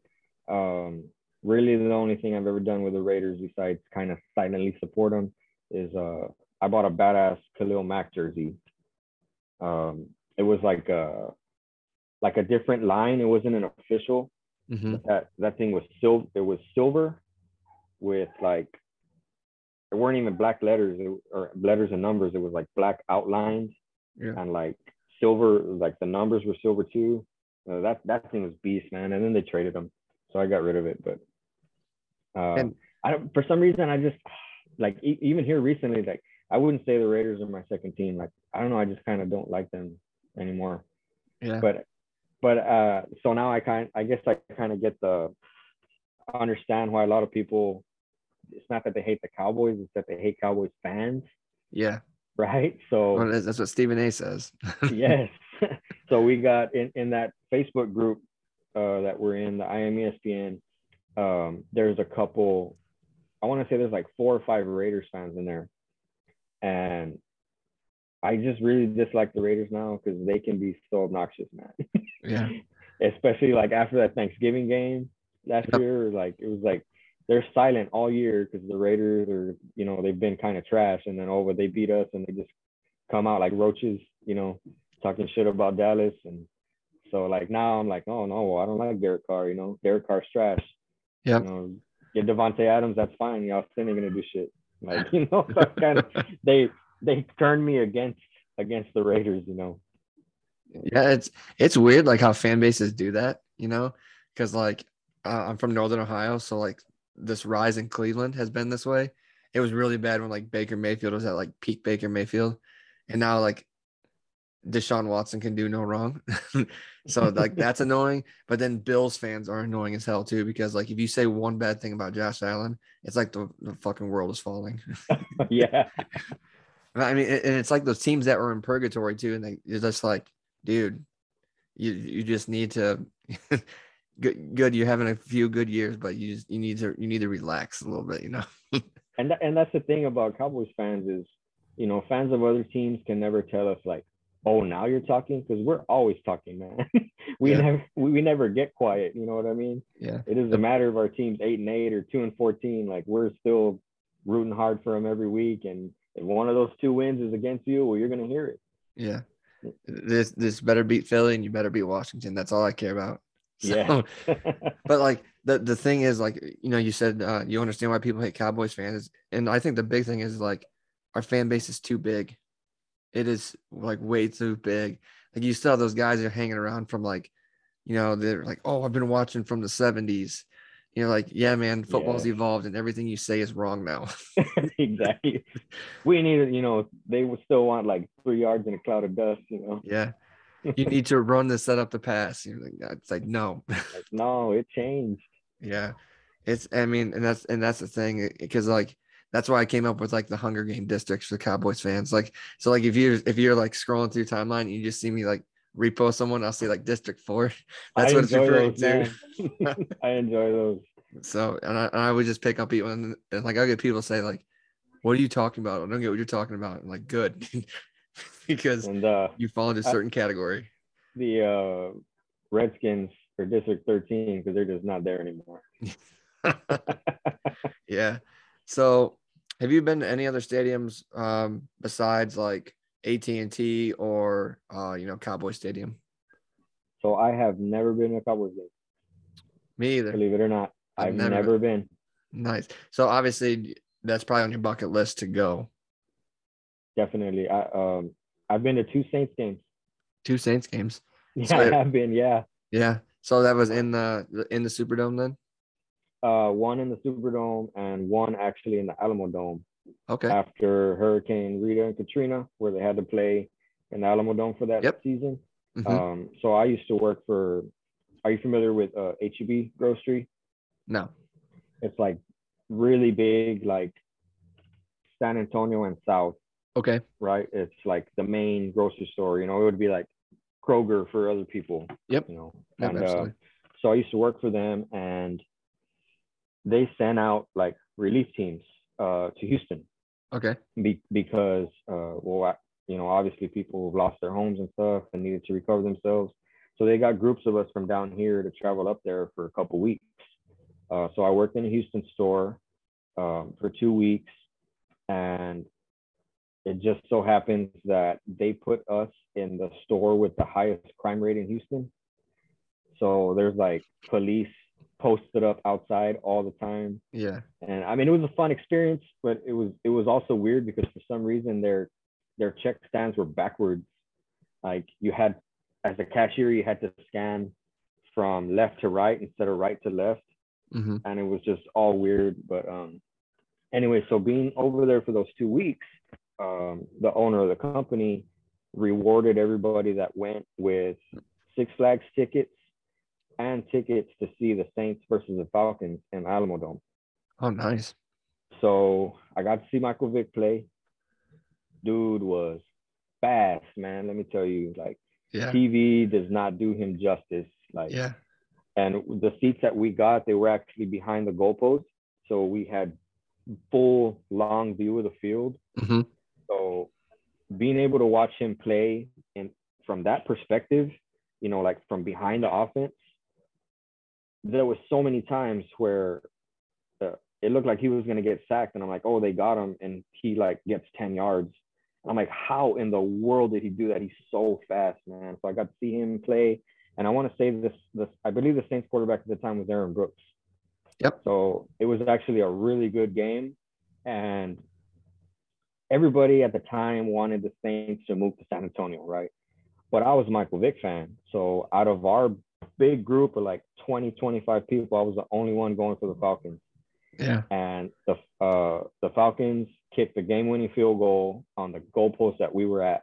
Um, really, the only thing I've ever done with the Raiders, besides kind of silently support them, is uh, I bought a badass Khalil Mack jersey. Um, it was like a like a different line. It wasn't an official. hmm That that thing was silver. It was silver with like it weren't even black letters or letters and numbers. It was like black outlines Yeah. and like silver. Like the numbers were silver too. Uh, that that thing was beast, man. And then they traded them, so I got rid of it. But uh, And- I don't. For some reason, I just like e- even here recently, like I wouldn't say the Raiders are my second team. Like I don't know. I just kind of don't like them anymore Yeah. but but uh so now i kind i guess i kind of get the understand why a lot of people it's not that they hate the cowboys it's that they hate cowboys fans Yeah. Right so Well, that's what Stephen A. says. yes so we got in in that facebook group uh that we're in the imespn um, there's a couple. I want to say there's like four or five Raiders fans in there, and I just really dislike the Raiders now because they can be so obnoxious, man. Yeah. Especially like after that Thanksgiving game last Yep. year, like it was like they're silent all year because the Raiders are, you know, they've been kind of trash, and then over they beat us, and they just come out like roaches, you know, talking shit about Dallas, and so like now I'm like, oh no, I don't like Derek Carr, you know, Derek Carr's trash. Yeah. You know, get Davante Adams, that's fine. Y'all still ain't gonna do shit. Like, you know, so kind of they they turned me against against the Raiders, you know. Yeah, it's it's weird like how fan bases do that, you know, because like uh, I'm from Northern Ohio, so like this rise in Cleveland has been this way. It was really bad when like Baker Mayfield was at like peak Baker Mayfield, and now like Deshaun Watson can do no wrong. so like that's annoying. But then Bills fans are annoying as hell too because like if you say one bad thing about Josh Allen, it's like the, the fucking world is falling. yeah. I mean, and it's like those teams that were in purgatory too, and they you're just like, dude, you you just need to good good. You're having a few good years, but you just you need to you need to relax a little bit, you know. And tha- and that's the thing about Cowboys fans is, you know, fans of other teams can never tell us like, oh, now you're talking because we're always talking, man. we Yeah. never we, we never get quiet. You know what I mean? yeah, It doesn't matter if our team's eight and eight or two and fourteen. Like we're still rooting hard for them every week. And if one of those two wins is against you, well, you're gonna hear it. yeah. Mm. This this better beat Philly, and you better beat Washington. That's all I care about. Yeah. But like the the thing is like you know you said uh, you understand why people hate Cowboys fans, and I think the big thing is like our fan base is too big. It is like way too big. Like you still have those guys that are hanging around from like, you know, they're like, oh, I've been watching from the '70s. You're like, yeah, man, football's Yeah. evolved, and everything you say is wrong now. exactly. We need, you know, they would still want like three yards in a cloud of dust. You know, yeah, you need to run to set up the pass. You're like, uh, it's like no. like no, it changed. Yeah. It's I mean, and that's and that's the thing because like that's why I came up with like the Hunger Game districts for Cowboys fans. Like so like if you're if you're like scrolling through timeline and you just see me like repost someone, I'll see like District Four. That's I what it's referring those, to. I enjoy those. So and I, and I would just pick up people and, and like I get people say like, "What are you talking about? I don't get what you're talking about." I'm like, "Good," because And uh, you fall into a I- certain category. the uh, Redskins for District 13 because they're just not there anymore. yeah. So, have you been to any other stadiums um, besides like AT and T or uh, you know Cowboy Stadium? so I have never been to a Cowboys game, Me either. believe it or not. I've I've, never- never, been. Nice. So obviously that's probably on your bucket list to go. Definitely. I um I've been to two Saints games. Two Saints games. Yeah, So- I have been. Yeah. Yeah. So that was in the in the Superdome then. Uh, one in the Superdome and one actually in the Alamo Dome Okay. after Hurricane Rita and Katrina, where they had to play in the Alamo Dome for that Yep. season. Mhm. Um, so I used to work for. Are you familiar with uh, HEB Grocery? no. It's like really big, like San Antonio and South, Okay. right? It's like the main grocery store. You know, it would be like Kroger for other people. Yep. You know, Yep, and uh, so I used to work for them, and they sent out like relief teams uh, to Houston Okay. be, because, uh, well, I, you know, obviously people have lost their homes and stuff and needed to recover themselves. So they got groups of us from down here to travel up there for a couple weeks. Uh, so I worked in a Houston store um, for two weeks, and it just so happens that they put us in the store with the highest crime rate in Houston. So there's like police posted up outside all the time Yeah. and I mean it was a fun experience, but it was it was also weird because for some reason their their check stands were backwards. Like you had as a cashier you had to scan from left to right instead of right to left, hmm and it was just all weird. But um, anyway, so being over there for those two weeks, um, the owner of the company rewarded everybody that went with Six Flags tickets and tickets to see the Saints versus the Falcons in Alamo Dome. Oh, nice. So I got to see Michael Vick play. Dude was fast, man. Let me tell you, like Yeah. TV does not do him justice. Like Yeah. and the seats that we got, they were actually behind the goalpost, so we had full long view of the field. Mm-hmm. So being able to watch him play and from that perspective, you know, like from behind the offense, there was so many times where uh, it looked like he was going to get sacked and i'm like oh they got him and he like gets 10 yards. I'm like how in the world did he do that? He's so fast man. So i got to see him play and i want to say this this i believe the saints quarterback at the time was aaron brooks. Yep. so it was actually a really good game and everybody at the time wanted the saints to move to san antonio right but i was a michael vick fan so out of our big group of like 20 25 people i was the only one going for the falcons Yeah. and the uh, the Falcons kicked the game-winning field goal on the goalpost that we were at.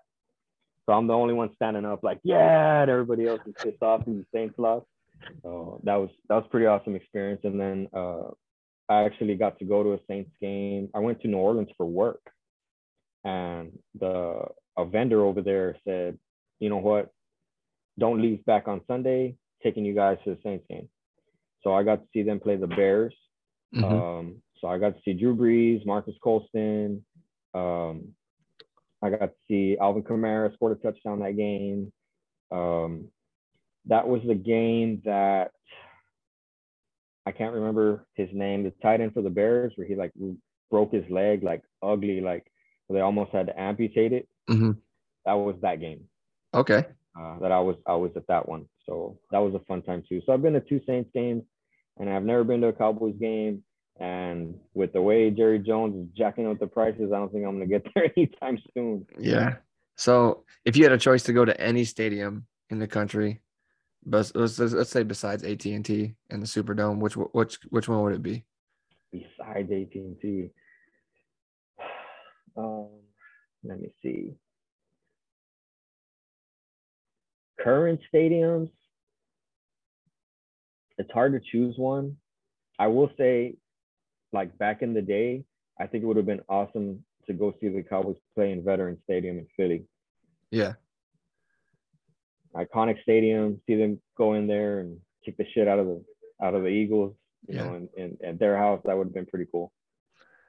So I'm the only one standing up, like, yeah, and everybody else is pissed off and the Saints lost. So that was that was pretty awesome experience. And then uh, I actually got to go to a Saints game. I went to New Orleans for work, and the a vendor over there said, you know what, don't leave back on Sunday. Taking you guys to the Saints game. So I got to see them play the Bears. Mhm. Um, so I got to see Drew Brees, Marques Colston. Um, I got to see Alvin Kamara scored a touchdown that game. Um, that was the game that I can't remember his name. The tight end for the Bears, where he like broke his leg, like ugly, like they almost had to amputate it. Mhm. That was that game Okay. uh, that I was I was at that one. So that was a fun time too. So I've been to two Saints games, and I've never been to a Cowboys game. And with the way Jerry Jones is jacking up the prices, I don't think I'm gonna get there anytime soon. Yeah. So if you had a choice to go to any stadium in the country, but let's, let's, say besides AT and T and the Superdome, which which which one would it be? Besides AT&T, um, let me see. Current stadiums, it's hard to choose one. I will say, like back in the day, I think it would have been awesome to go see the Cowboys play in Veteran Stadium in Philly. Yeah. Iconic stadium, see them go in there and kick the shit out of the out of the Eagles, you Yeah. know, and, and at their house, that would have been pretty cool.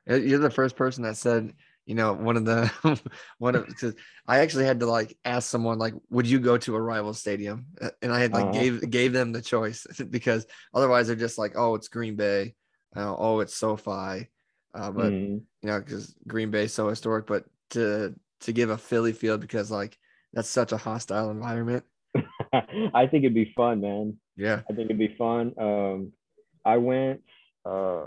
You're the first person that said, you know, one of the one of because I actually had to like ask someone like, would you go to a rival stadium? Uh, And I had like Uh-huh. gave gave them the choice because otherwise they're just like, oh, it's Green Bay, uh, oh, it's SoFi, uh, but Mhm. you know, because Green Bay is so historic. But to to give a Philly field because like that's such a hostile environment. I think it'd be fun, man. Yeah. I think it'd be fun. Um, I went. Uh,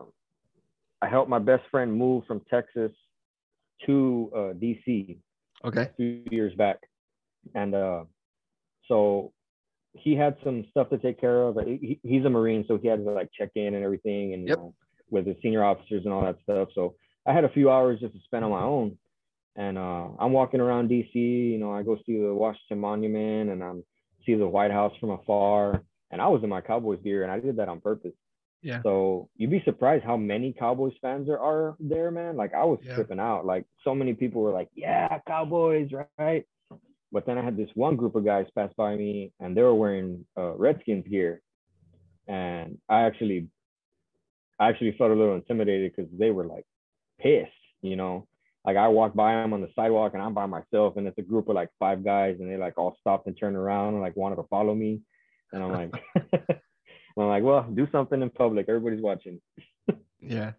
I helped my best friend move from Texas to uh, DC Okay. a few years back, and uh, so he had some stuff to take care of. He, he's a Marine, so he had to like check in and everything, and you Yep. know, with the senior officers and all that stuff. So I had a few hours just to spend on my own, and uh, I'm walking around DC. You know, I go see the Washington Monument, and I'm see the White House from afar. And I was in my Cowboys gear, and I did that on purpose. Yeah. So you'd be surprised how many Cowboys fans there are there, man. Like I was Yeah. tripping out. Like so many people were like, "Yeah, Cowboys, right?" But then I had this one group of guys pass by me, and they were wearing uh, Redskins gear, and I actually, I actually felt a little intimidated because they were like pissed, you know. Like I walked by them on the sidewalk, and I'm by myself, and it's a group of like five guys, and they like all stopped and turned around and like wanted to follow me, and I'm like, I'm like, well, do something in public. Everybody's watching. Yeah.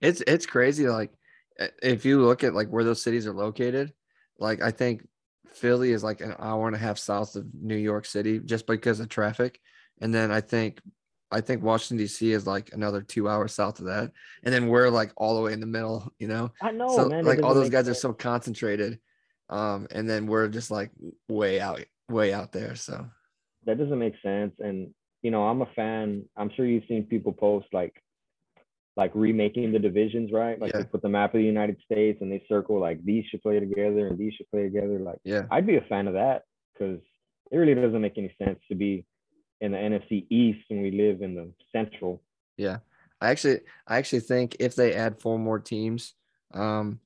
It's it's crazy. Like if you look at like where those cities are located, like I think Philly is like an hour and a half south of New York City just because of traffic. And then I think I think Washington DC is like another two hours south of that. And then we're like all the way in the middle, you know? I know, so man. like all those guys are so concentrated. Um, and then we're just like way out, way out there. So that doesn't make sense. And you know, I'm a fan. I'm sure you've seen people post like like remaking the divisions, right? Like Yeah. they put the map of the United States and they circle like these should play together and these should play together. Like yeah. I'd be a fan of that because it really doesn't make any sense to be in the NFC East and we live in the Central. Yeah. I actually I actually think if they add four more teams, um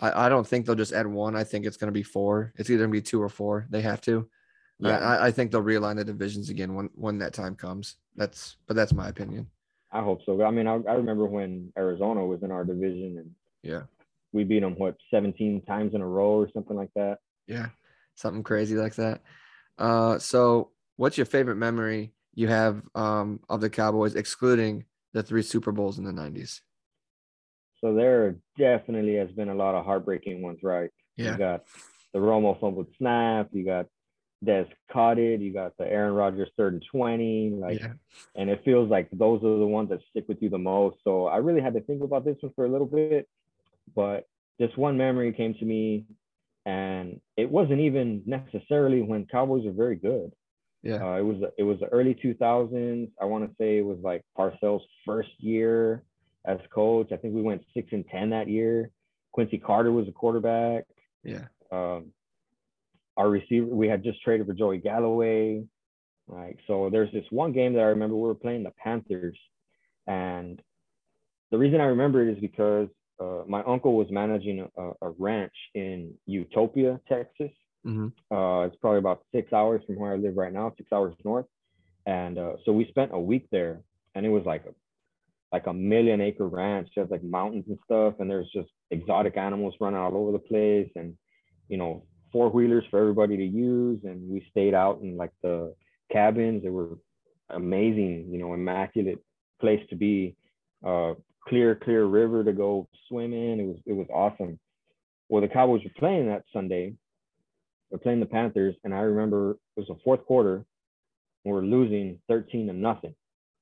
I, I don't think they'll just add one. I think it's gonna be four. It's either gonna be two or four. They have to. I, I, I think they'll realign the divisions again when when that time comes. That's but that's my opinion. I hope so. I mean, I, I remember when Arizona was in our division and Yeah. we beat them what 17 times in a row or something like that. Yeah. Something crazy like that. Uh so what's your favorite memory you have um of the Cowboys excluding the three Super Bowls in the 90s? So there definitely has been a lot of heartbreaking ones, right? Yeah. You got the Romo fumbled snap. You got Des caught it. You got the Aaron Rodgers third and 20. Like, yeah. and it feels like those are the ones that stick with you the most. So I really had to think about this one for a little bit, but this one memory came to me, and it wasn't even necessarily when Cowboys were very good. Yeah. Uh, it was it was the early 2000s. I want to say it was like Parcells' first year as coach. I think we went six and ten that year. Quincy Carter was a quarterback. Yeah. Um, our receiver, we had just traded for Joey Galloway. Like so, there's this one game that I remember we were playing the Panthers, and the reason I remember it is because uh, my uncle was managing a, a ranch in Utopia, Texas. hmm Uh, it's probably about six hours from where I live right now, six hours north. And uh, so we spent a week there, and it was like a like a million acre ranch. There's like mountains and stuff, and there's just exotic animals running all over the place, and you know four wheelers for everybody to use. And we stayed out in like the cabins. They were amazing, you know, immaculate place to be. Uh, clear, clear river to go swim in. It was it was awesome. Well, the Cowboys were playing that Sunday, They're playing the Panthers, and I remember it was the fourth quarter, and we're losing 13 to nothing,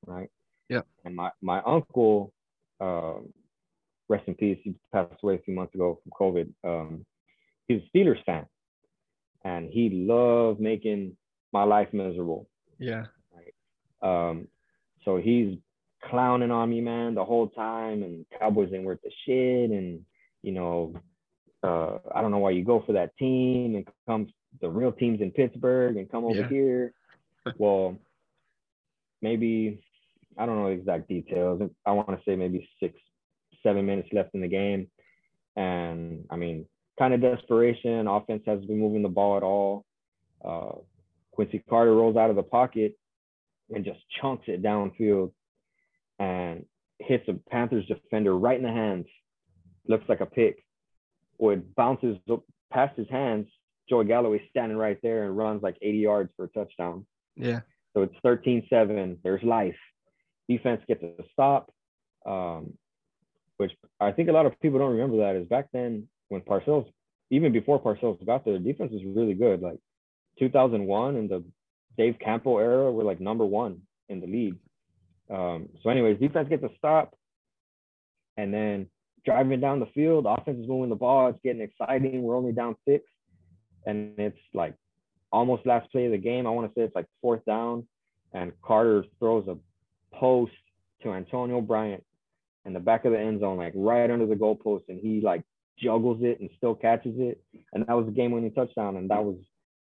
right? Yeah. And my my uncle, um, rest in peace, he passed away a few months ago from COVID. Um, he's a Steelers fan, and he loved making my life miserable. Yeah. Um, so he's clowning on me, man, the whole time, and Cowboys ain't worth the shit, and you know, uh, I don't know why you go for that team and come the real teams in Pittsburgh and come over Yeah. here. well, maybe I don't know the exact details. I want to say maybe six, seven minutes left in the game, and I mean, kind of desperation. Offense hasn't been moving the ball at all. Uh, Quincy Carter rolls out of the pocket and just chunks it downfield and hits a Panthers defender right in the hands. Looks like a pick. Or it bounces up past his hands. Joey Galloway standing right there and runs like 80 yards for a touchdown. Yeah. So it's 13-7. There's life. Defense gets a stop, um, which I think a lot of people don't remember that is back then when Parcells, even before Parcells got there, defense was really good. Like 2001 and the Dave Campo era were like number one in the league. Um, so, anyways, defense gets a stop, and then driving down the field, offense is moving the ball. It's getting exciting. We're only down six, and it's like almost last play of the game. I want to say it's like fourth down, and Carter throws a post to Antonio Bryant in the back of the end zone, like right under the goalpost, and he like juggles it and still catches it, and that was the game-winning touchdown. And that was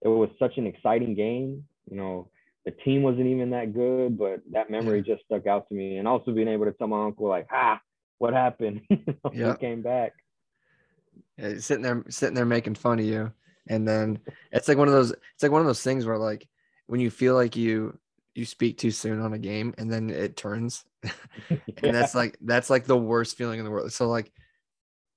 it was such an exciting game. You know, the team wasn't even that good, but that memory just stuck out to me. And also being able to tell my uncle like, "Ah, what happened?" Yeah. he came back. Yeah, sitting there sitting there making fun of you and then it's like one of those it's like one of those things where like when you feel like you you speak too soon on a game and then it turns and that's like that's like the worst feeling in the world so like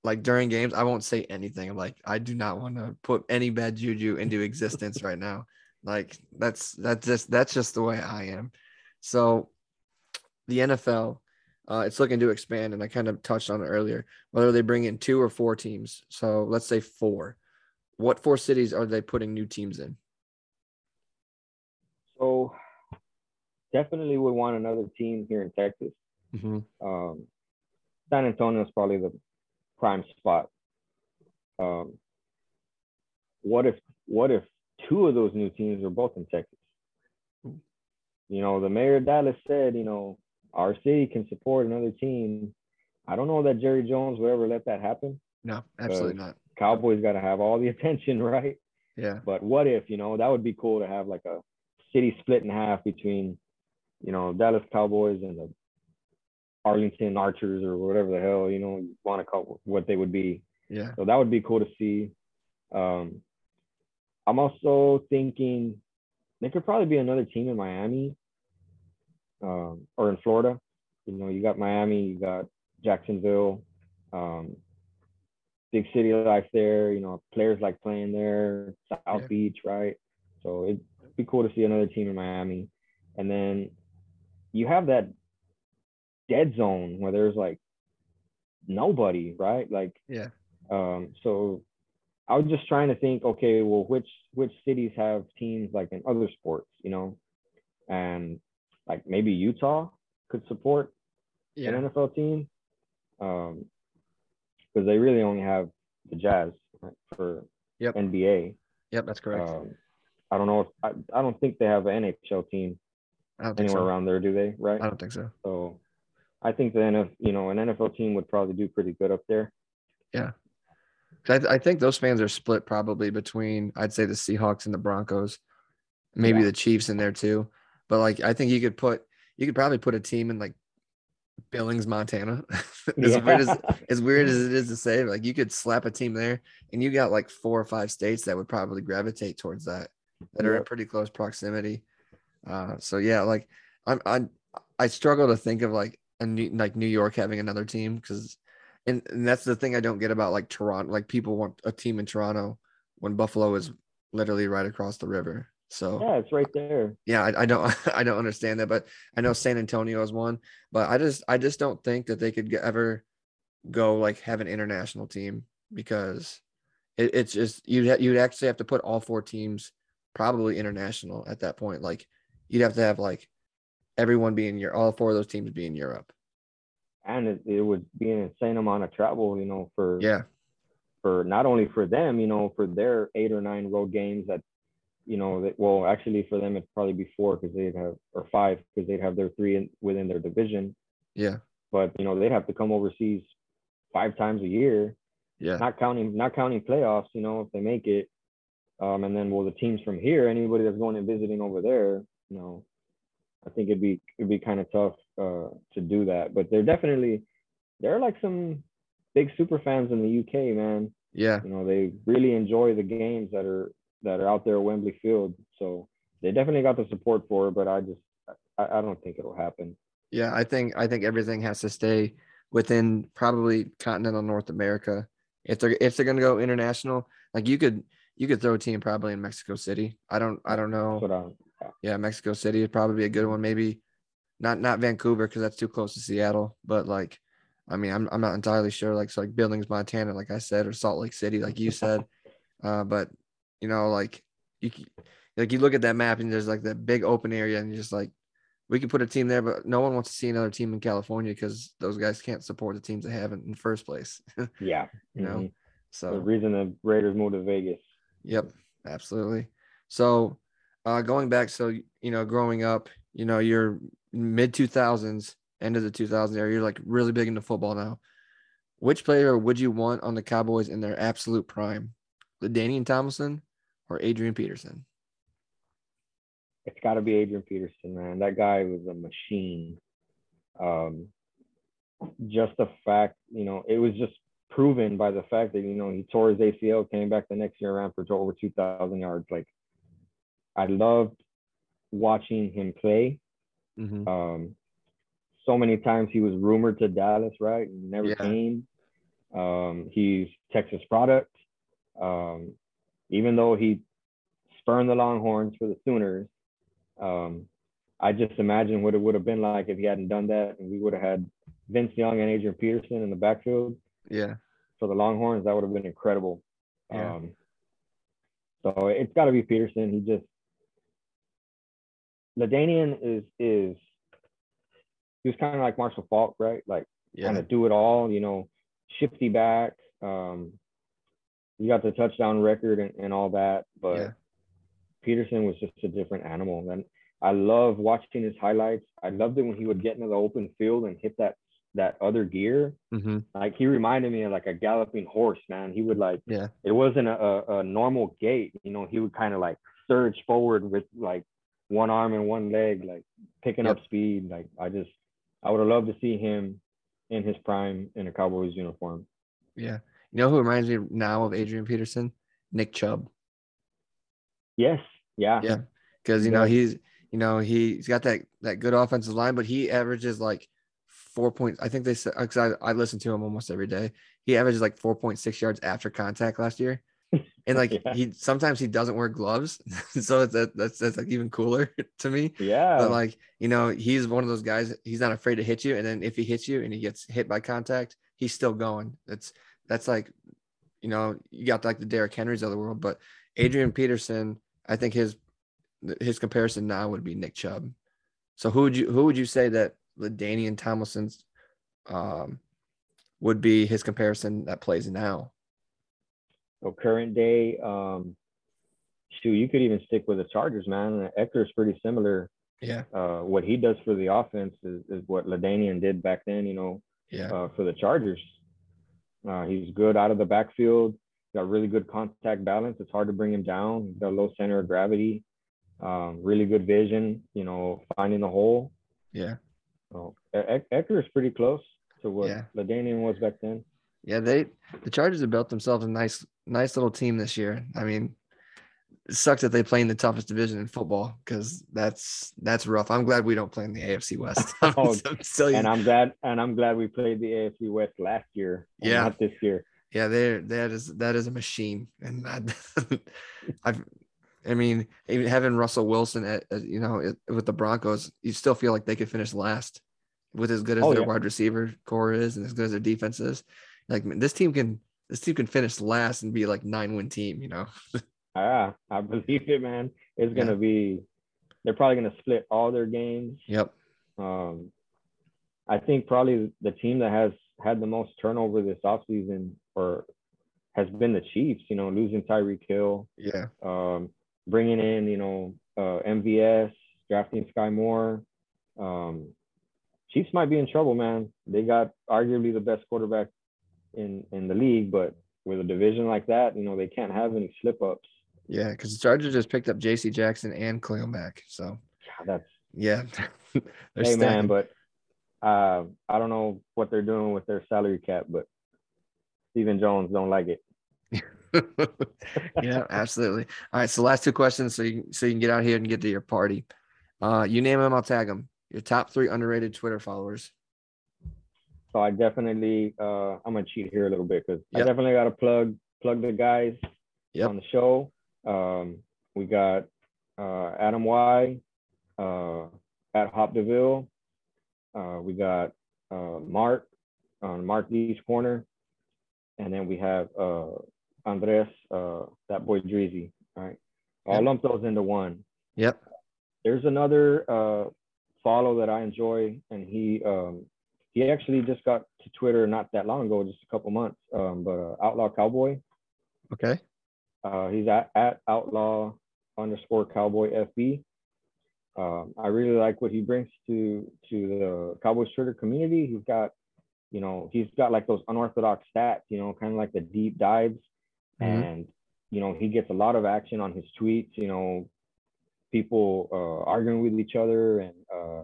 like during games i won't say anything. I'm like i do not want to put any bad juju into existence right now. Like that's that's just that's just the way i am. So the nfl uh, it's looking to expand and i kind of touched on it earlier whether they bring in two or four teams. So let's say four. What four cities are they putting new teams in? So definitely would want another team here in Texas. mm-hmm. Um, San Antonio is probably the prime spot. Um, what if what if two of those new teams are both in Texas? You know, the mayor of Dallas said, you know, our city can support another team. I don't know that Jerry Jones will ever let that happen. no absolutely not Cowboys got to have all the attention, right? yeah But what if, you know, that would be cool to have like a city split in half between, you know, Dallas Cowboys and the Arlington Archers or whatever the hell, you know, you want to call what they would be. yeah So that would be cool to see. Um, I'm also thinking there could probably be another team in Miami um, or in Florida. You know, you got Miami, you got Jacksonville, um, big city life there. You know, players like playing there, South yeah. Beach, right? So it'd be cool to see another team in Miami. And then you have that dead zone where there's like nobody, right? Like, yeah. Um, so I was just trying to think, okay, well, which which cities have teams like in other sports, you know, and like maybe Utah could support yeah. an NFL team, um, because they really only have the Jazz right, for yep. NBA. Yep, that's correct. Um, I don't know if I, I don't think they have an NHL team anywhere so. around there, do they? Right? I don't think so. So I think the NFL, you know, an NFL team would probably do pretty good up there. Yeah, I, I, think those fans are split probably between I'd say the Seahawks and the Broncos, maybe yeah. the Chiefs in there too. But like I think you could put you could probably put a team in like Billings, Montana. as yeah. weird as as weird as it is to say, like you could slap a team there, and you got like four or five states that would probably gravitate towards that that are in pretty close proximity. Uh, so yeah, like I'm I'm, I struggle to think of like a new, like New York having another team because and, and that's the thing I don't get about like Toronto. Like people want a team in Toronto when Buffalo is literally right across the river. So yeah, it's right there. Yeah, I, I don't I don't understand that, but I know San Antonio is one. But I just I just don't think that they could ever go like have an international team because it, it's just you'd you'd actually have to put all four teams probably international at that point. Like you'd have to have like everyone being your all four of those teams be in Europe and it, it would be an insane amount of travel, you know, for yeah, for not only for them, you know, for their eight or nine road games that, you know, that well, actually for them it'd probably be four because they'd have or five because they'd have their three in, within their division. Yeah. But you know they'd have to come overseas five times a year. Yeah. Not counting not counting playoffs, you know, if they make it. Um, and then well the teams from here, anybody that's going and visiting over there, you know, I think it'd be it'd be kind of tough uh, to do that. But they're definitely there are like some big super fans in the UK, man. Yeah. You know, they really enjoy the games that are that are out there at Wembley Field. So they definitely got the support for it, but I just I, I don't think it'll happen. Yeah, I think I think everything has to stay within probably continental North America. If they're if they're gonna go international, like you could you could throw a team probably in Mexico City. I don't I don't know. Yeah, Mexico City would probably be a good one. Maybe not not Vancouver because that's too close to Seattle. But like, I mean, I'm I'm not entirely sure. Like, so like Billings, Montana, like I said, or Salt Lake City, like you said. Uh, but you know, like you like you look at that map and there's like that big open area, and you're just like, we could put a team there, but no one wants to see another team in California because those guys can't support the teams they have in, in the first place. yeah, you mm-hmm. know. So the reason the Raiders moved to Vegas. Yep, absolutely. So uh, going back, so you know, growing up, you know, you're mid 2000s, end of the 2000s era, you're like really big into football now. Which player would you want on the Cowboys in their absolute prime? LaDainian Tomlinson or Adrian Peterson? It's got to be Adrian Peterson, man. That guy was a machine. Um, just the fact, you know, it was just proven by the fact that you know he tore his ACL, came back the next year around for over 2,000 yards. Like I loved watching him play. Mm-hmm. Um, so many times he was rumored to Dallas, right? Never yeah. came. Um, he's Texas product. Um, even though he spurned the Longhorns for the Sooners, um, I just imagine what it would have been like if he hadn't done that, and we would have had Vince Young and Adrian Peterson in the backfield. Yeah. For the Longhorns, that would have been incredible. Yeah. Um, so it's got to be Peterson. He just LaDainian is is he was kind of like Marshall Faulk, right? Like yeah. kind of do it all, you know, shifty back. Um, you got the touchdown record and, and all that, but yeah. Peterson was just a different animal. And I love watching his highlights. I loved it when he would get into the open field and hit that that other gear. Mm-hmm. Like he reminded me of like a galloping horse, man. He would like, yeah, it wasn't a, a normal gait. You know, he would kind of like surge forward with like one arm and one leg, like picking yep. up speed. Like I just, I would have loved to see him in his prime in a Cowboys uniform. Yeah. You know who reminds me now of Adrian Peterson? Nick Chubb. Yes. Yeah. Yeah. because you know he's you know he's got that that good offensive line, but he averages like four points. I think they said because I, I listen to him almost every day. He averages like four point six yards after contact last year, and like Yeah. he sometimes he doesn't wear gloves, so it's that, that's that's like even cooler to me. Yeah. But like you know, he's one of those guys. He's not afraid to hit you, and then if he hits you and he gets hit by contact, he's still going. That's that's like, you know, you got like the Derrick Henrys of the world, but Adrian Peterson, I think his his comparison now would be Nick Chubb. So who would you who would you say that Ladainian Tomlinson's um would be his comparison that plays now? So current day, um, shoot, you could even stick with the Chargers, man. Ekeler's pretty similar. Yeah, Uh, what he does for the offense is, is what LaDainian did back then, you know, yeah, uh, for the Chargers. Uh, he's good out of the backfield. Got really good contact balance. It's hard to bring him down. He's got a low center of gravity. Um, really good vision. You know, finding the hole. yeah, So Ekeler is pretty close to what Yeah. LaDainian was back then. Yeah. They the Chargers have built themselves a nice nice little team this year. I mean, it sucks that they play in the toughest division in football because that's that's rough. I'm glad we don't play in the AFC West. Oh, I'm And I'm glad, and I'm glad we played the AFC West last year. and Yeah. Not this year. Yeah, there that is that is a machine, and that, I've, I mean, even having Russell Wilson at, at, you know it- with the Broncos, you still feel like they could finish last with as good as Oh, their yeah. wide receiver corps is, and as good as their defense is. Like this team can this team can finish last and be like nine win team, you know. Ah, I believe it, man. It's gonna be. They're probably gonna split all their games. Yep. Um, I think probably the team that has had the most turnover this offseason or has been the Chiefs. You know, losing Tyreek Hill, Yeah. um, bringing in you know uh, MVS, drafting Skyy Moore. Um, Chiefs might be in trouble, man. They got arguably the best quarterback in in the league, but with a division like that, you know, they can't have any slip ups. Yeah, because the Chargers just picked up J.C. Jackson and Khalil Mack, so yeah, That's yeah, they're hey man, but uh, I don't know what they're doing with their salary cap, but Stephen Jones don't like it. yeah, absolutely. All right, so last two questions, so you so you can get out here and get to your party. Uh, you name them, I'll tag them. Your top three underrated Twitter followers. So I definitely uh, I'm gonna cheat here a little bit because I definitely got to plug plug the guys Yep. on the show. Um, we got uh, Adam Y uh, at Hop Deville. Uh, we got uh, Mark on Mark D's corner, and then we have uh, Andres, uh, that boy Dreezy. All right, I'll Yep. lump those into one. Yep. There's another uh, follow that I enjoy, and he um, he actually just got to Twitter not that long ago, just a couple months. Um, but uh, Outlaw Cowboy, Okay. uh, he's at, at Outlaw underscore Cowboy FB. Um, I really like what he brings to to the Cowboys Twitter community. He's got, you know, he's got like those unorthodox stats, you know, kind of like the deep dives, Mhm. and you know he gets a lot of action on his tweets. You know, people uh, arguing with each other, and uh,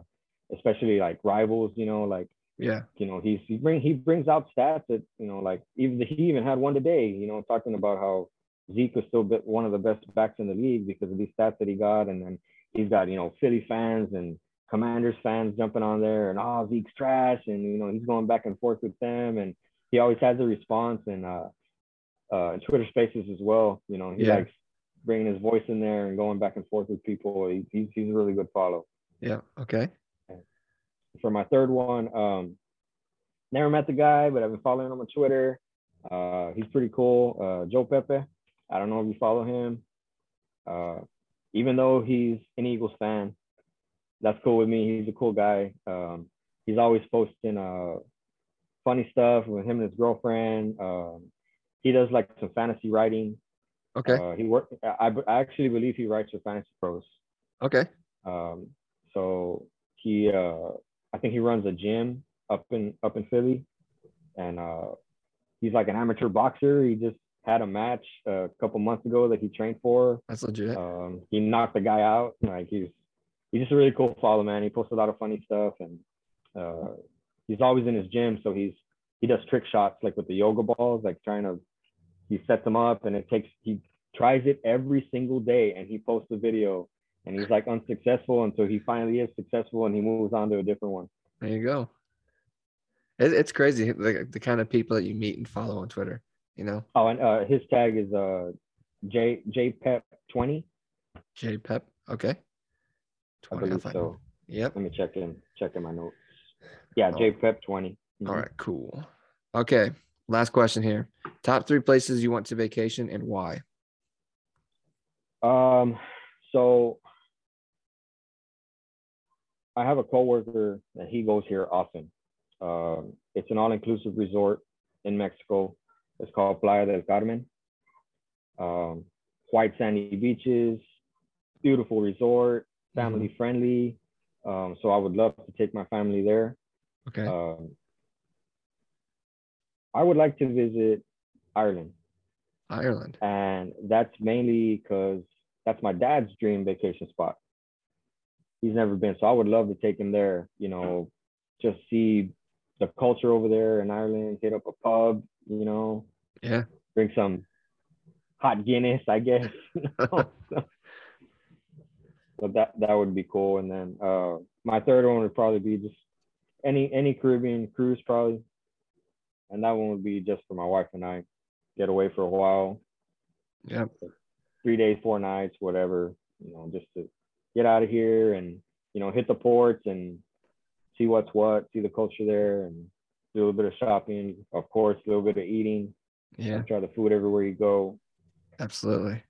especially like rivals. You know, like Yeah. you know he's he bring he brings out stats that you know like even he even had one today you know talking about how Zeke was still bit one of the best backs in the league because of these stats that he got and then he's got you know Philly fans and Commanders fans jumping on there and oh Zeke's trash and you know he's going back and forth with them and he always has a response and uh uh Twitter Spaces as well you know he Yeah. likes bringing his voice in there and going back and forth with people he, he's he's a really good follow Yeah. Okay. For my third one, um, never met the guy, but I've been following him on Twitter. Uh, he's pretty cool. Uh, Joe Pepe. I don't know if you follow him. Uh, even though he's an Eagles fan, that's cool with me. He's a cool guy. Um, he's always posting uh, funny stuff with him and his girlfriend. Um, he does like some fantasy writing. Okay. Uh, he work. I, I actually believe he writes for Fantasy Pros. Okay. Um, so he, uh, I think he runs a gym up in up in Philly, and uh, he's like an amateur boxer. He just had a match a couple months ago that he trained for. That's legit. Um, he knocked the guy out. Like he's he's just a really cool follow, man. He posts a lot of funny stuff, and uh, he's always in his gym. So he's he does trick shots like with the yoga balls, like trying to he sets them up, and it takes he tries it every single day, and he posts a video and he's like unsuccessful until he finally is successful and he moves on to a different one. There you go. It, it's crazy the, the kind of people that you meet and follow on Twitter. You know. Oh, and uh, his tag is uh J J Pep twenty. J Pep. Okay. Twenty. I so. Yep. Let me check in check in my notes. Yeah, oh. J Pep 20 mm-hmm. All right, cool. Okay. Last question here. Top three places you went to vacation and why? Um, so I have a coworker that he goes here often. Um, it's an all-inclusive resort in Mexico. It's called Playa del Carmen. Um, white sandy beaches, beautiful resort, family mm-hmm. friendly. Um, so I would love to take my family there. Okay. Um, I would like to visit Ireland. Ireland. And that's mainly because that's my dad's dream vacation spot. He's never been, so I would love to take him there. You know, just see the culture over there in Ireland. Hit up a pub. You know. Yeah. Drink some hot Guinness, I guess. so that that would be cool. And then uh, my third one would probably be just any any Caribbean cruise, probably. And that one would be just for my wife and I. Get away for a while. Yeah three days, four nights, whatever, you know, just to get out of here and, you know, hit the ports and see what's what, see the culture there and do a little bit of shopping, of course, a little bit of eating. Yeah. Try the food everywhere you go. Absolutely.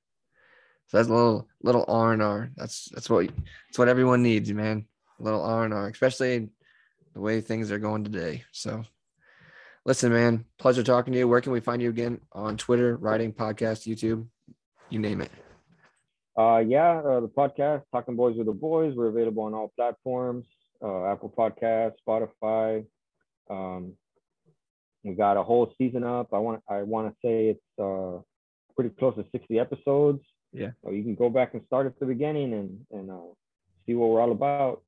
So that's a little little R and R. That's that's what that's what everyone needs, man. A little R and R, especially the way things are going today. So listen, man, pleasure talking to you. Where can we find you again on Twitter, writing, podcast, YouTube? you name it. Uh, yeah, uh, the podcast Talking Boys with the Boys. We're available on all platforms: uh, Apple Podcast, Spotify. Um, we got a whole season up. I want I want to say it's uh, pretty close to 60 episodes. Yeah. So you can go back and start at the beginning and and uh, see what we're all about.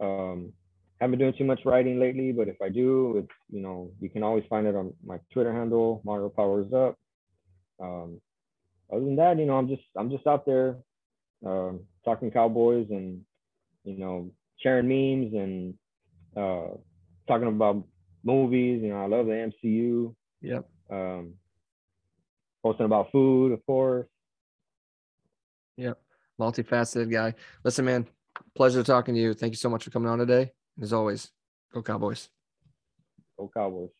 Um, haven't been doing too much writing lately, but if I do, it's you know you can always find it on my Twitter handle, Mario Powers Up. Um, other than that, you know, I'm just I'm just out there um, talking Cowboys and you know sharing memes and uh, talking about movies. You know, I love the MCU. Yep. Um, posting about food, of course. Yep. Multifaceted guy. Listen, man, pleasure talking to you. Thank you so much for coming on today. As always, go Cowboys. Go Cowboys.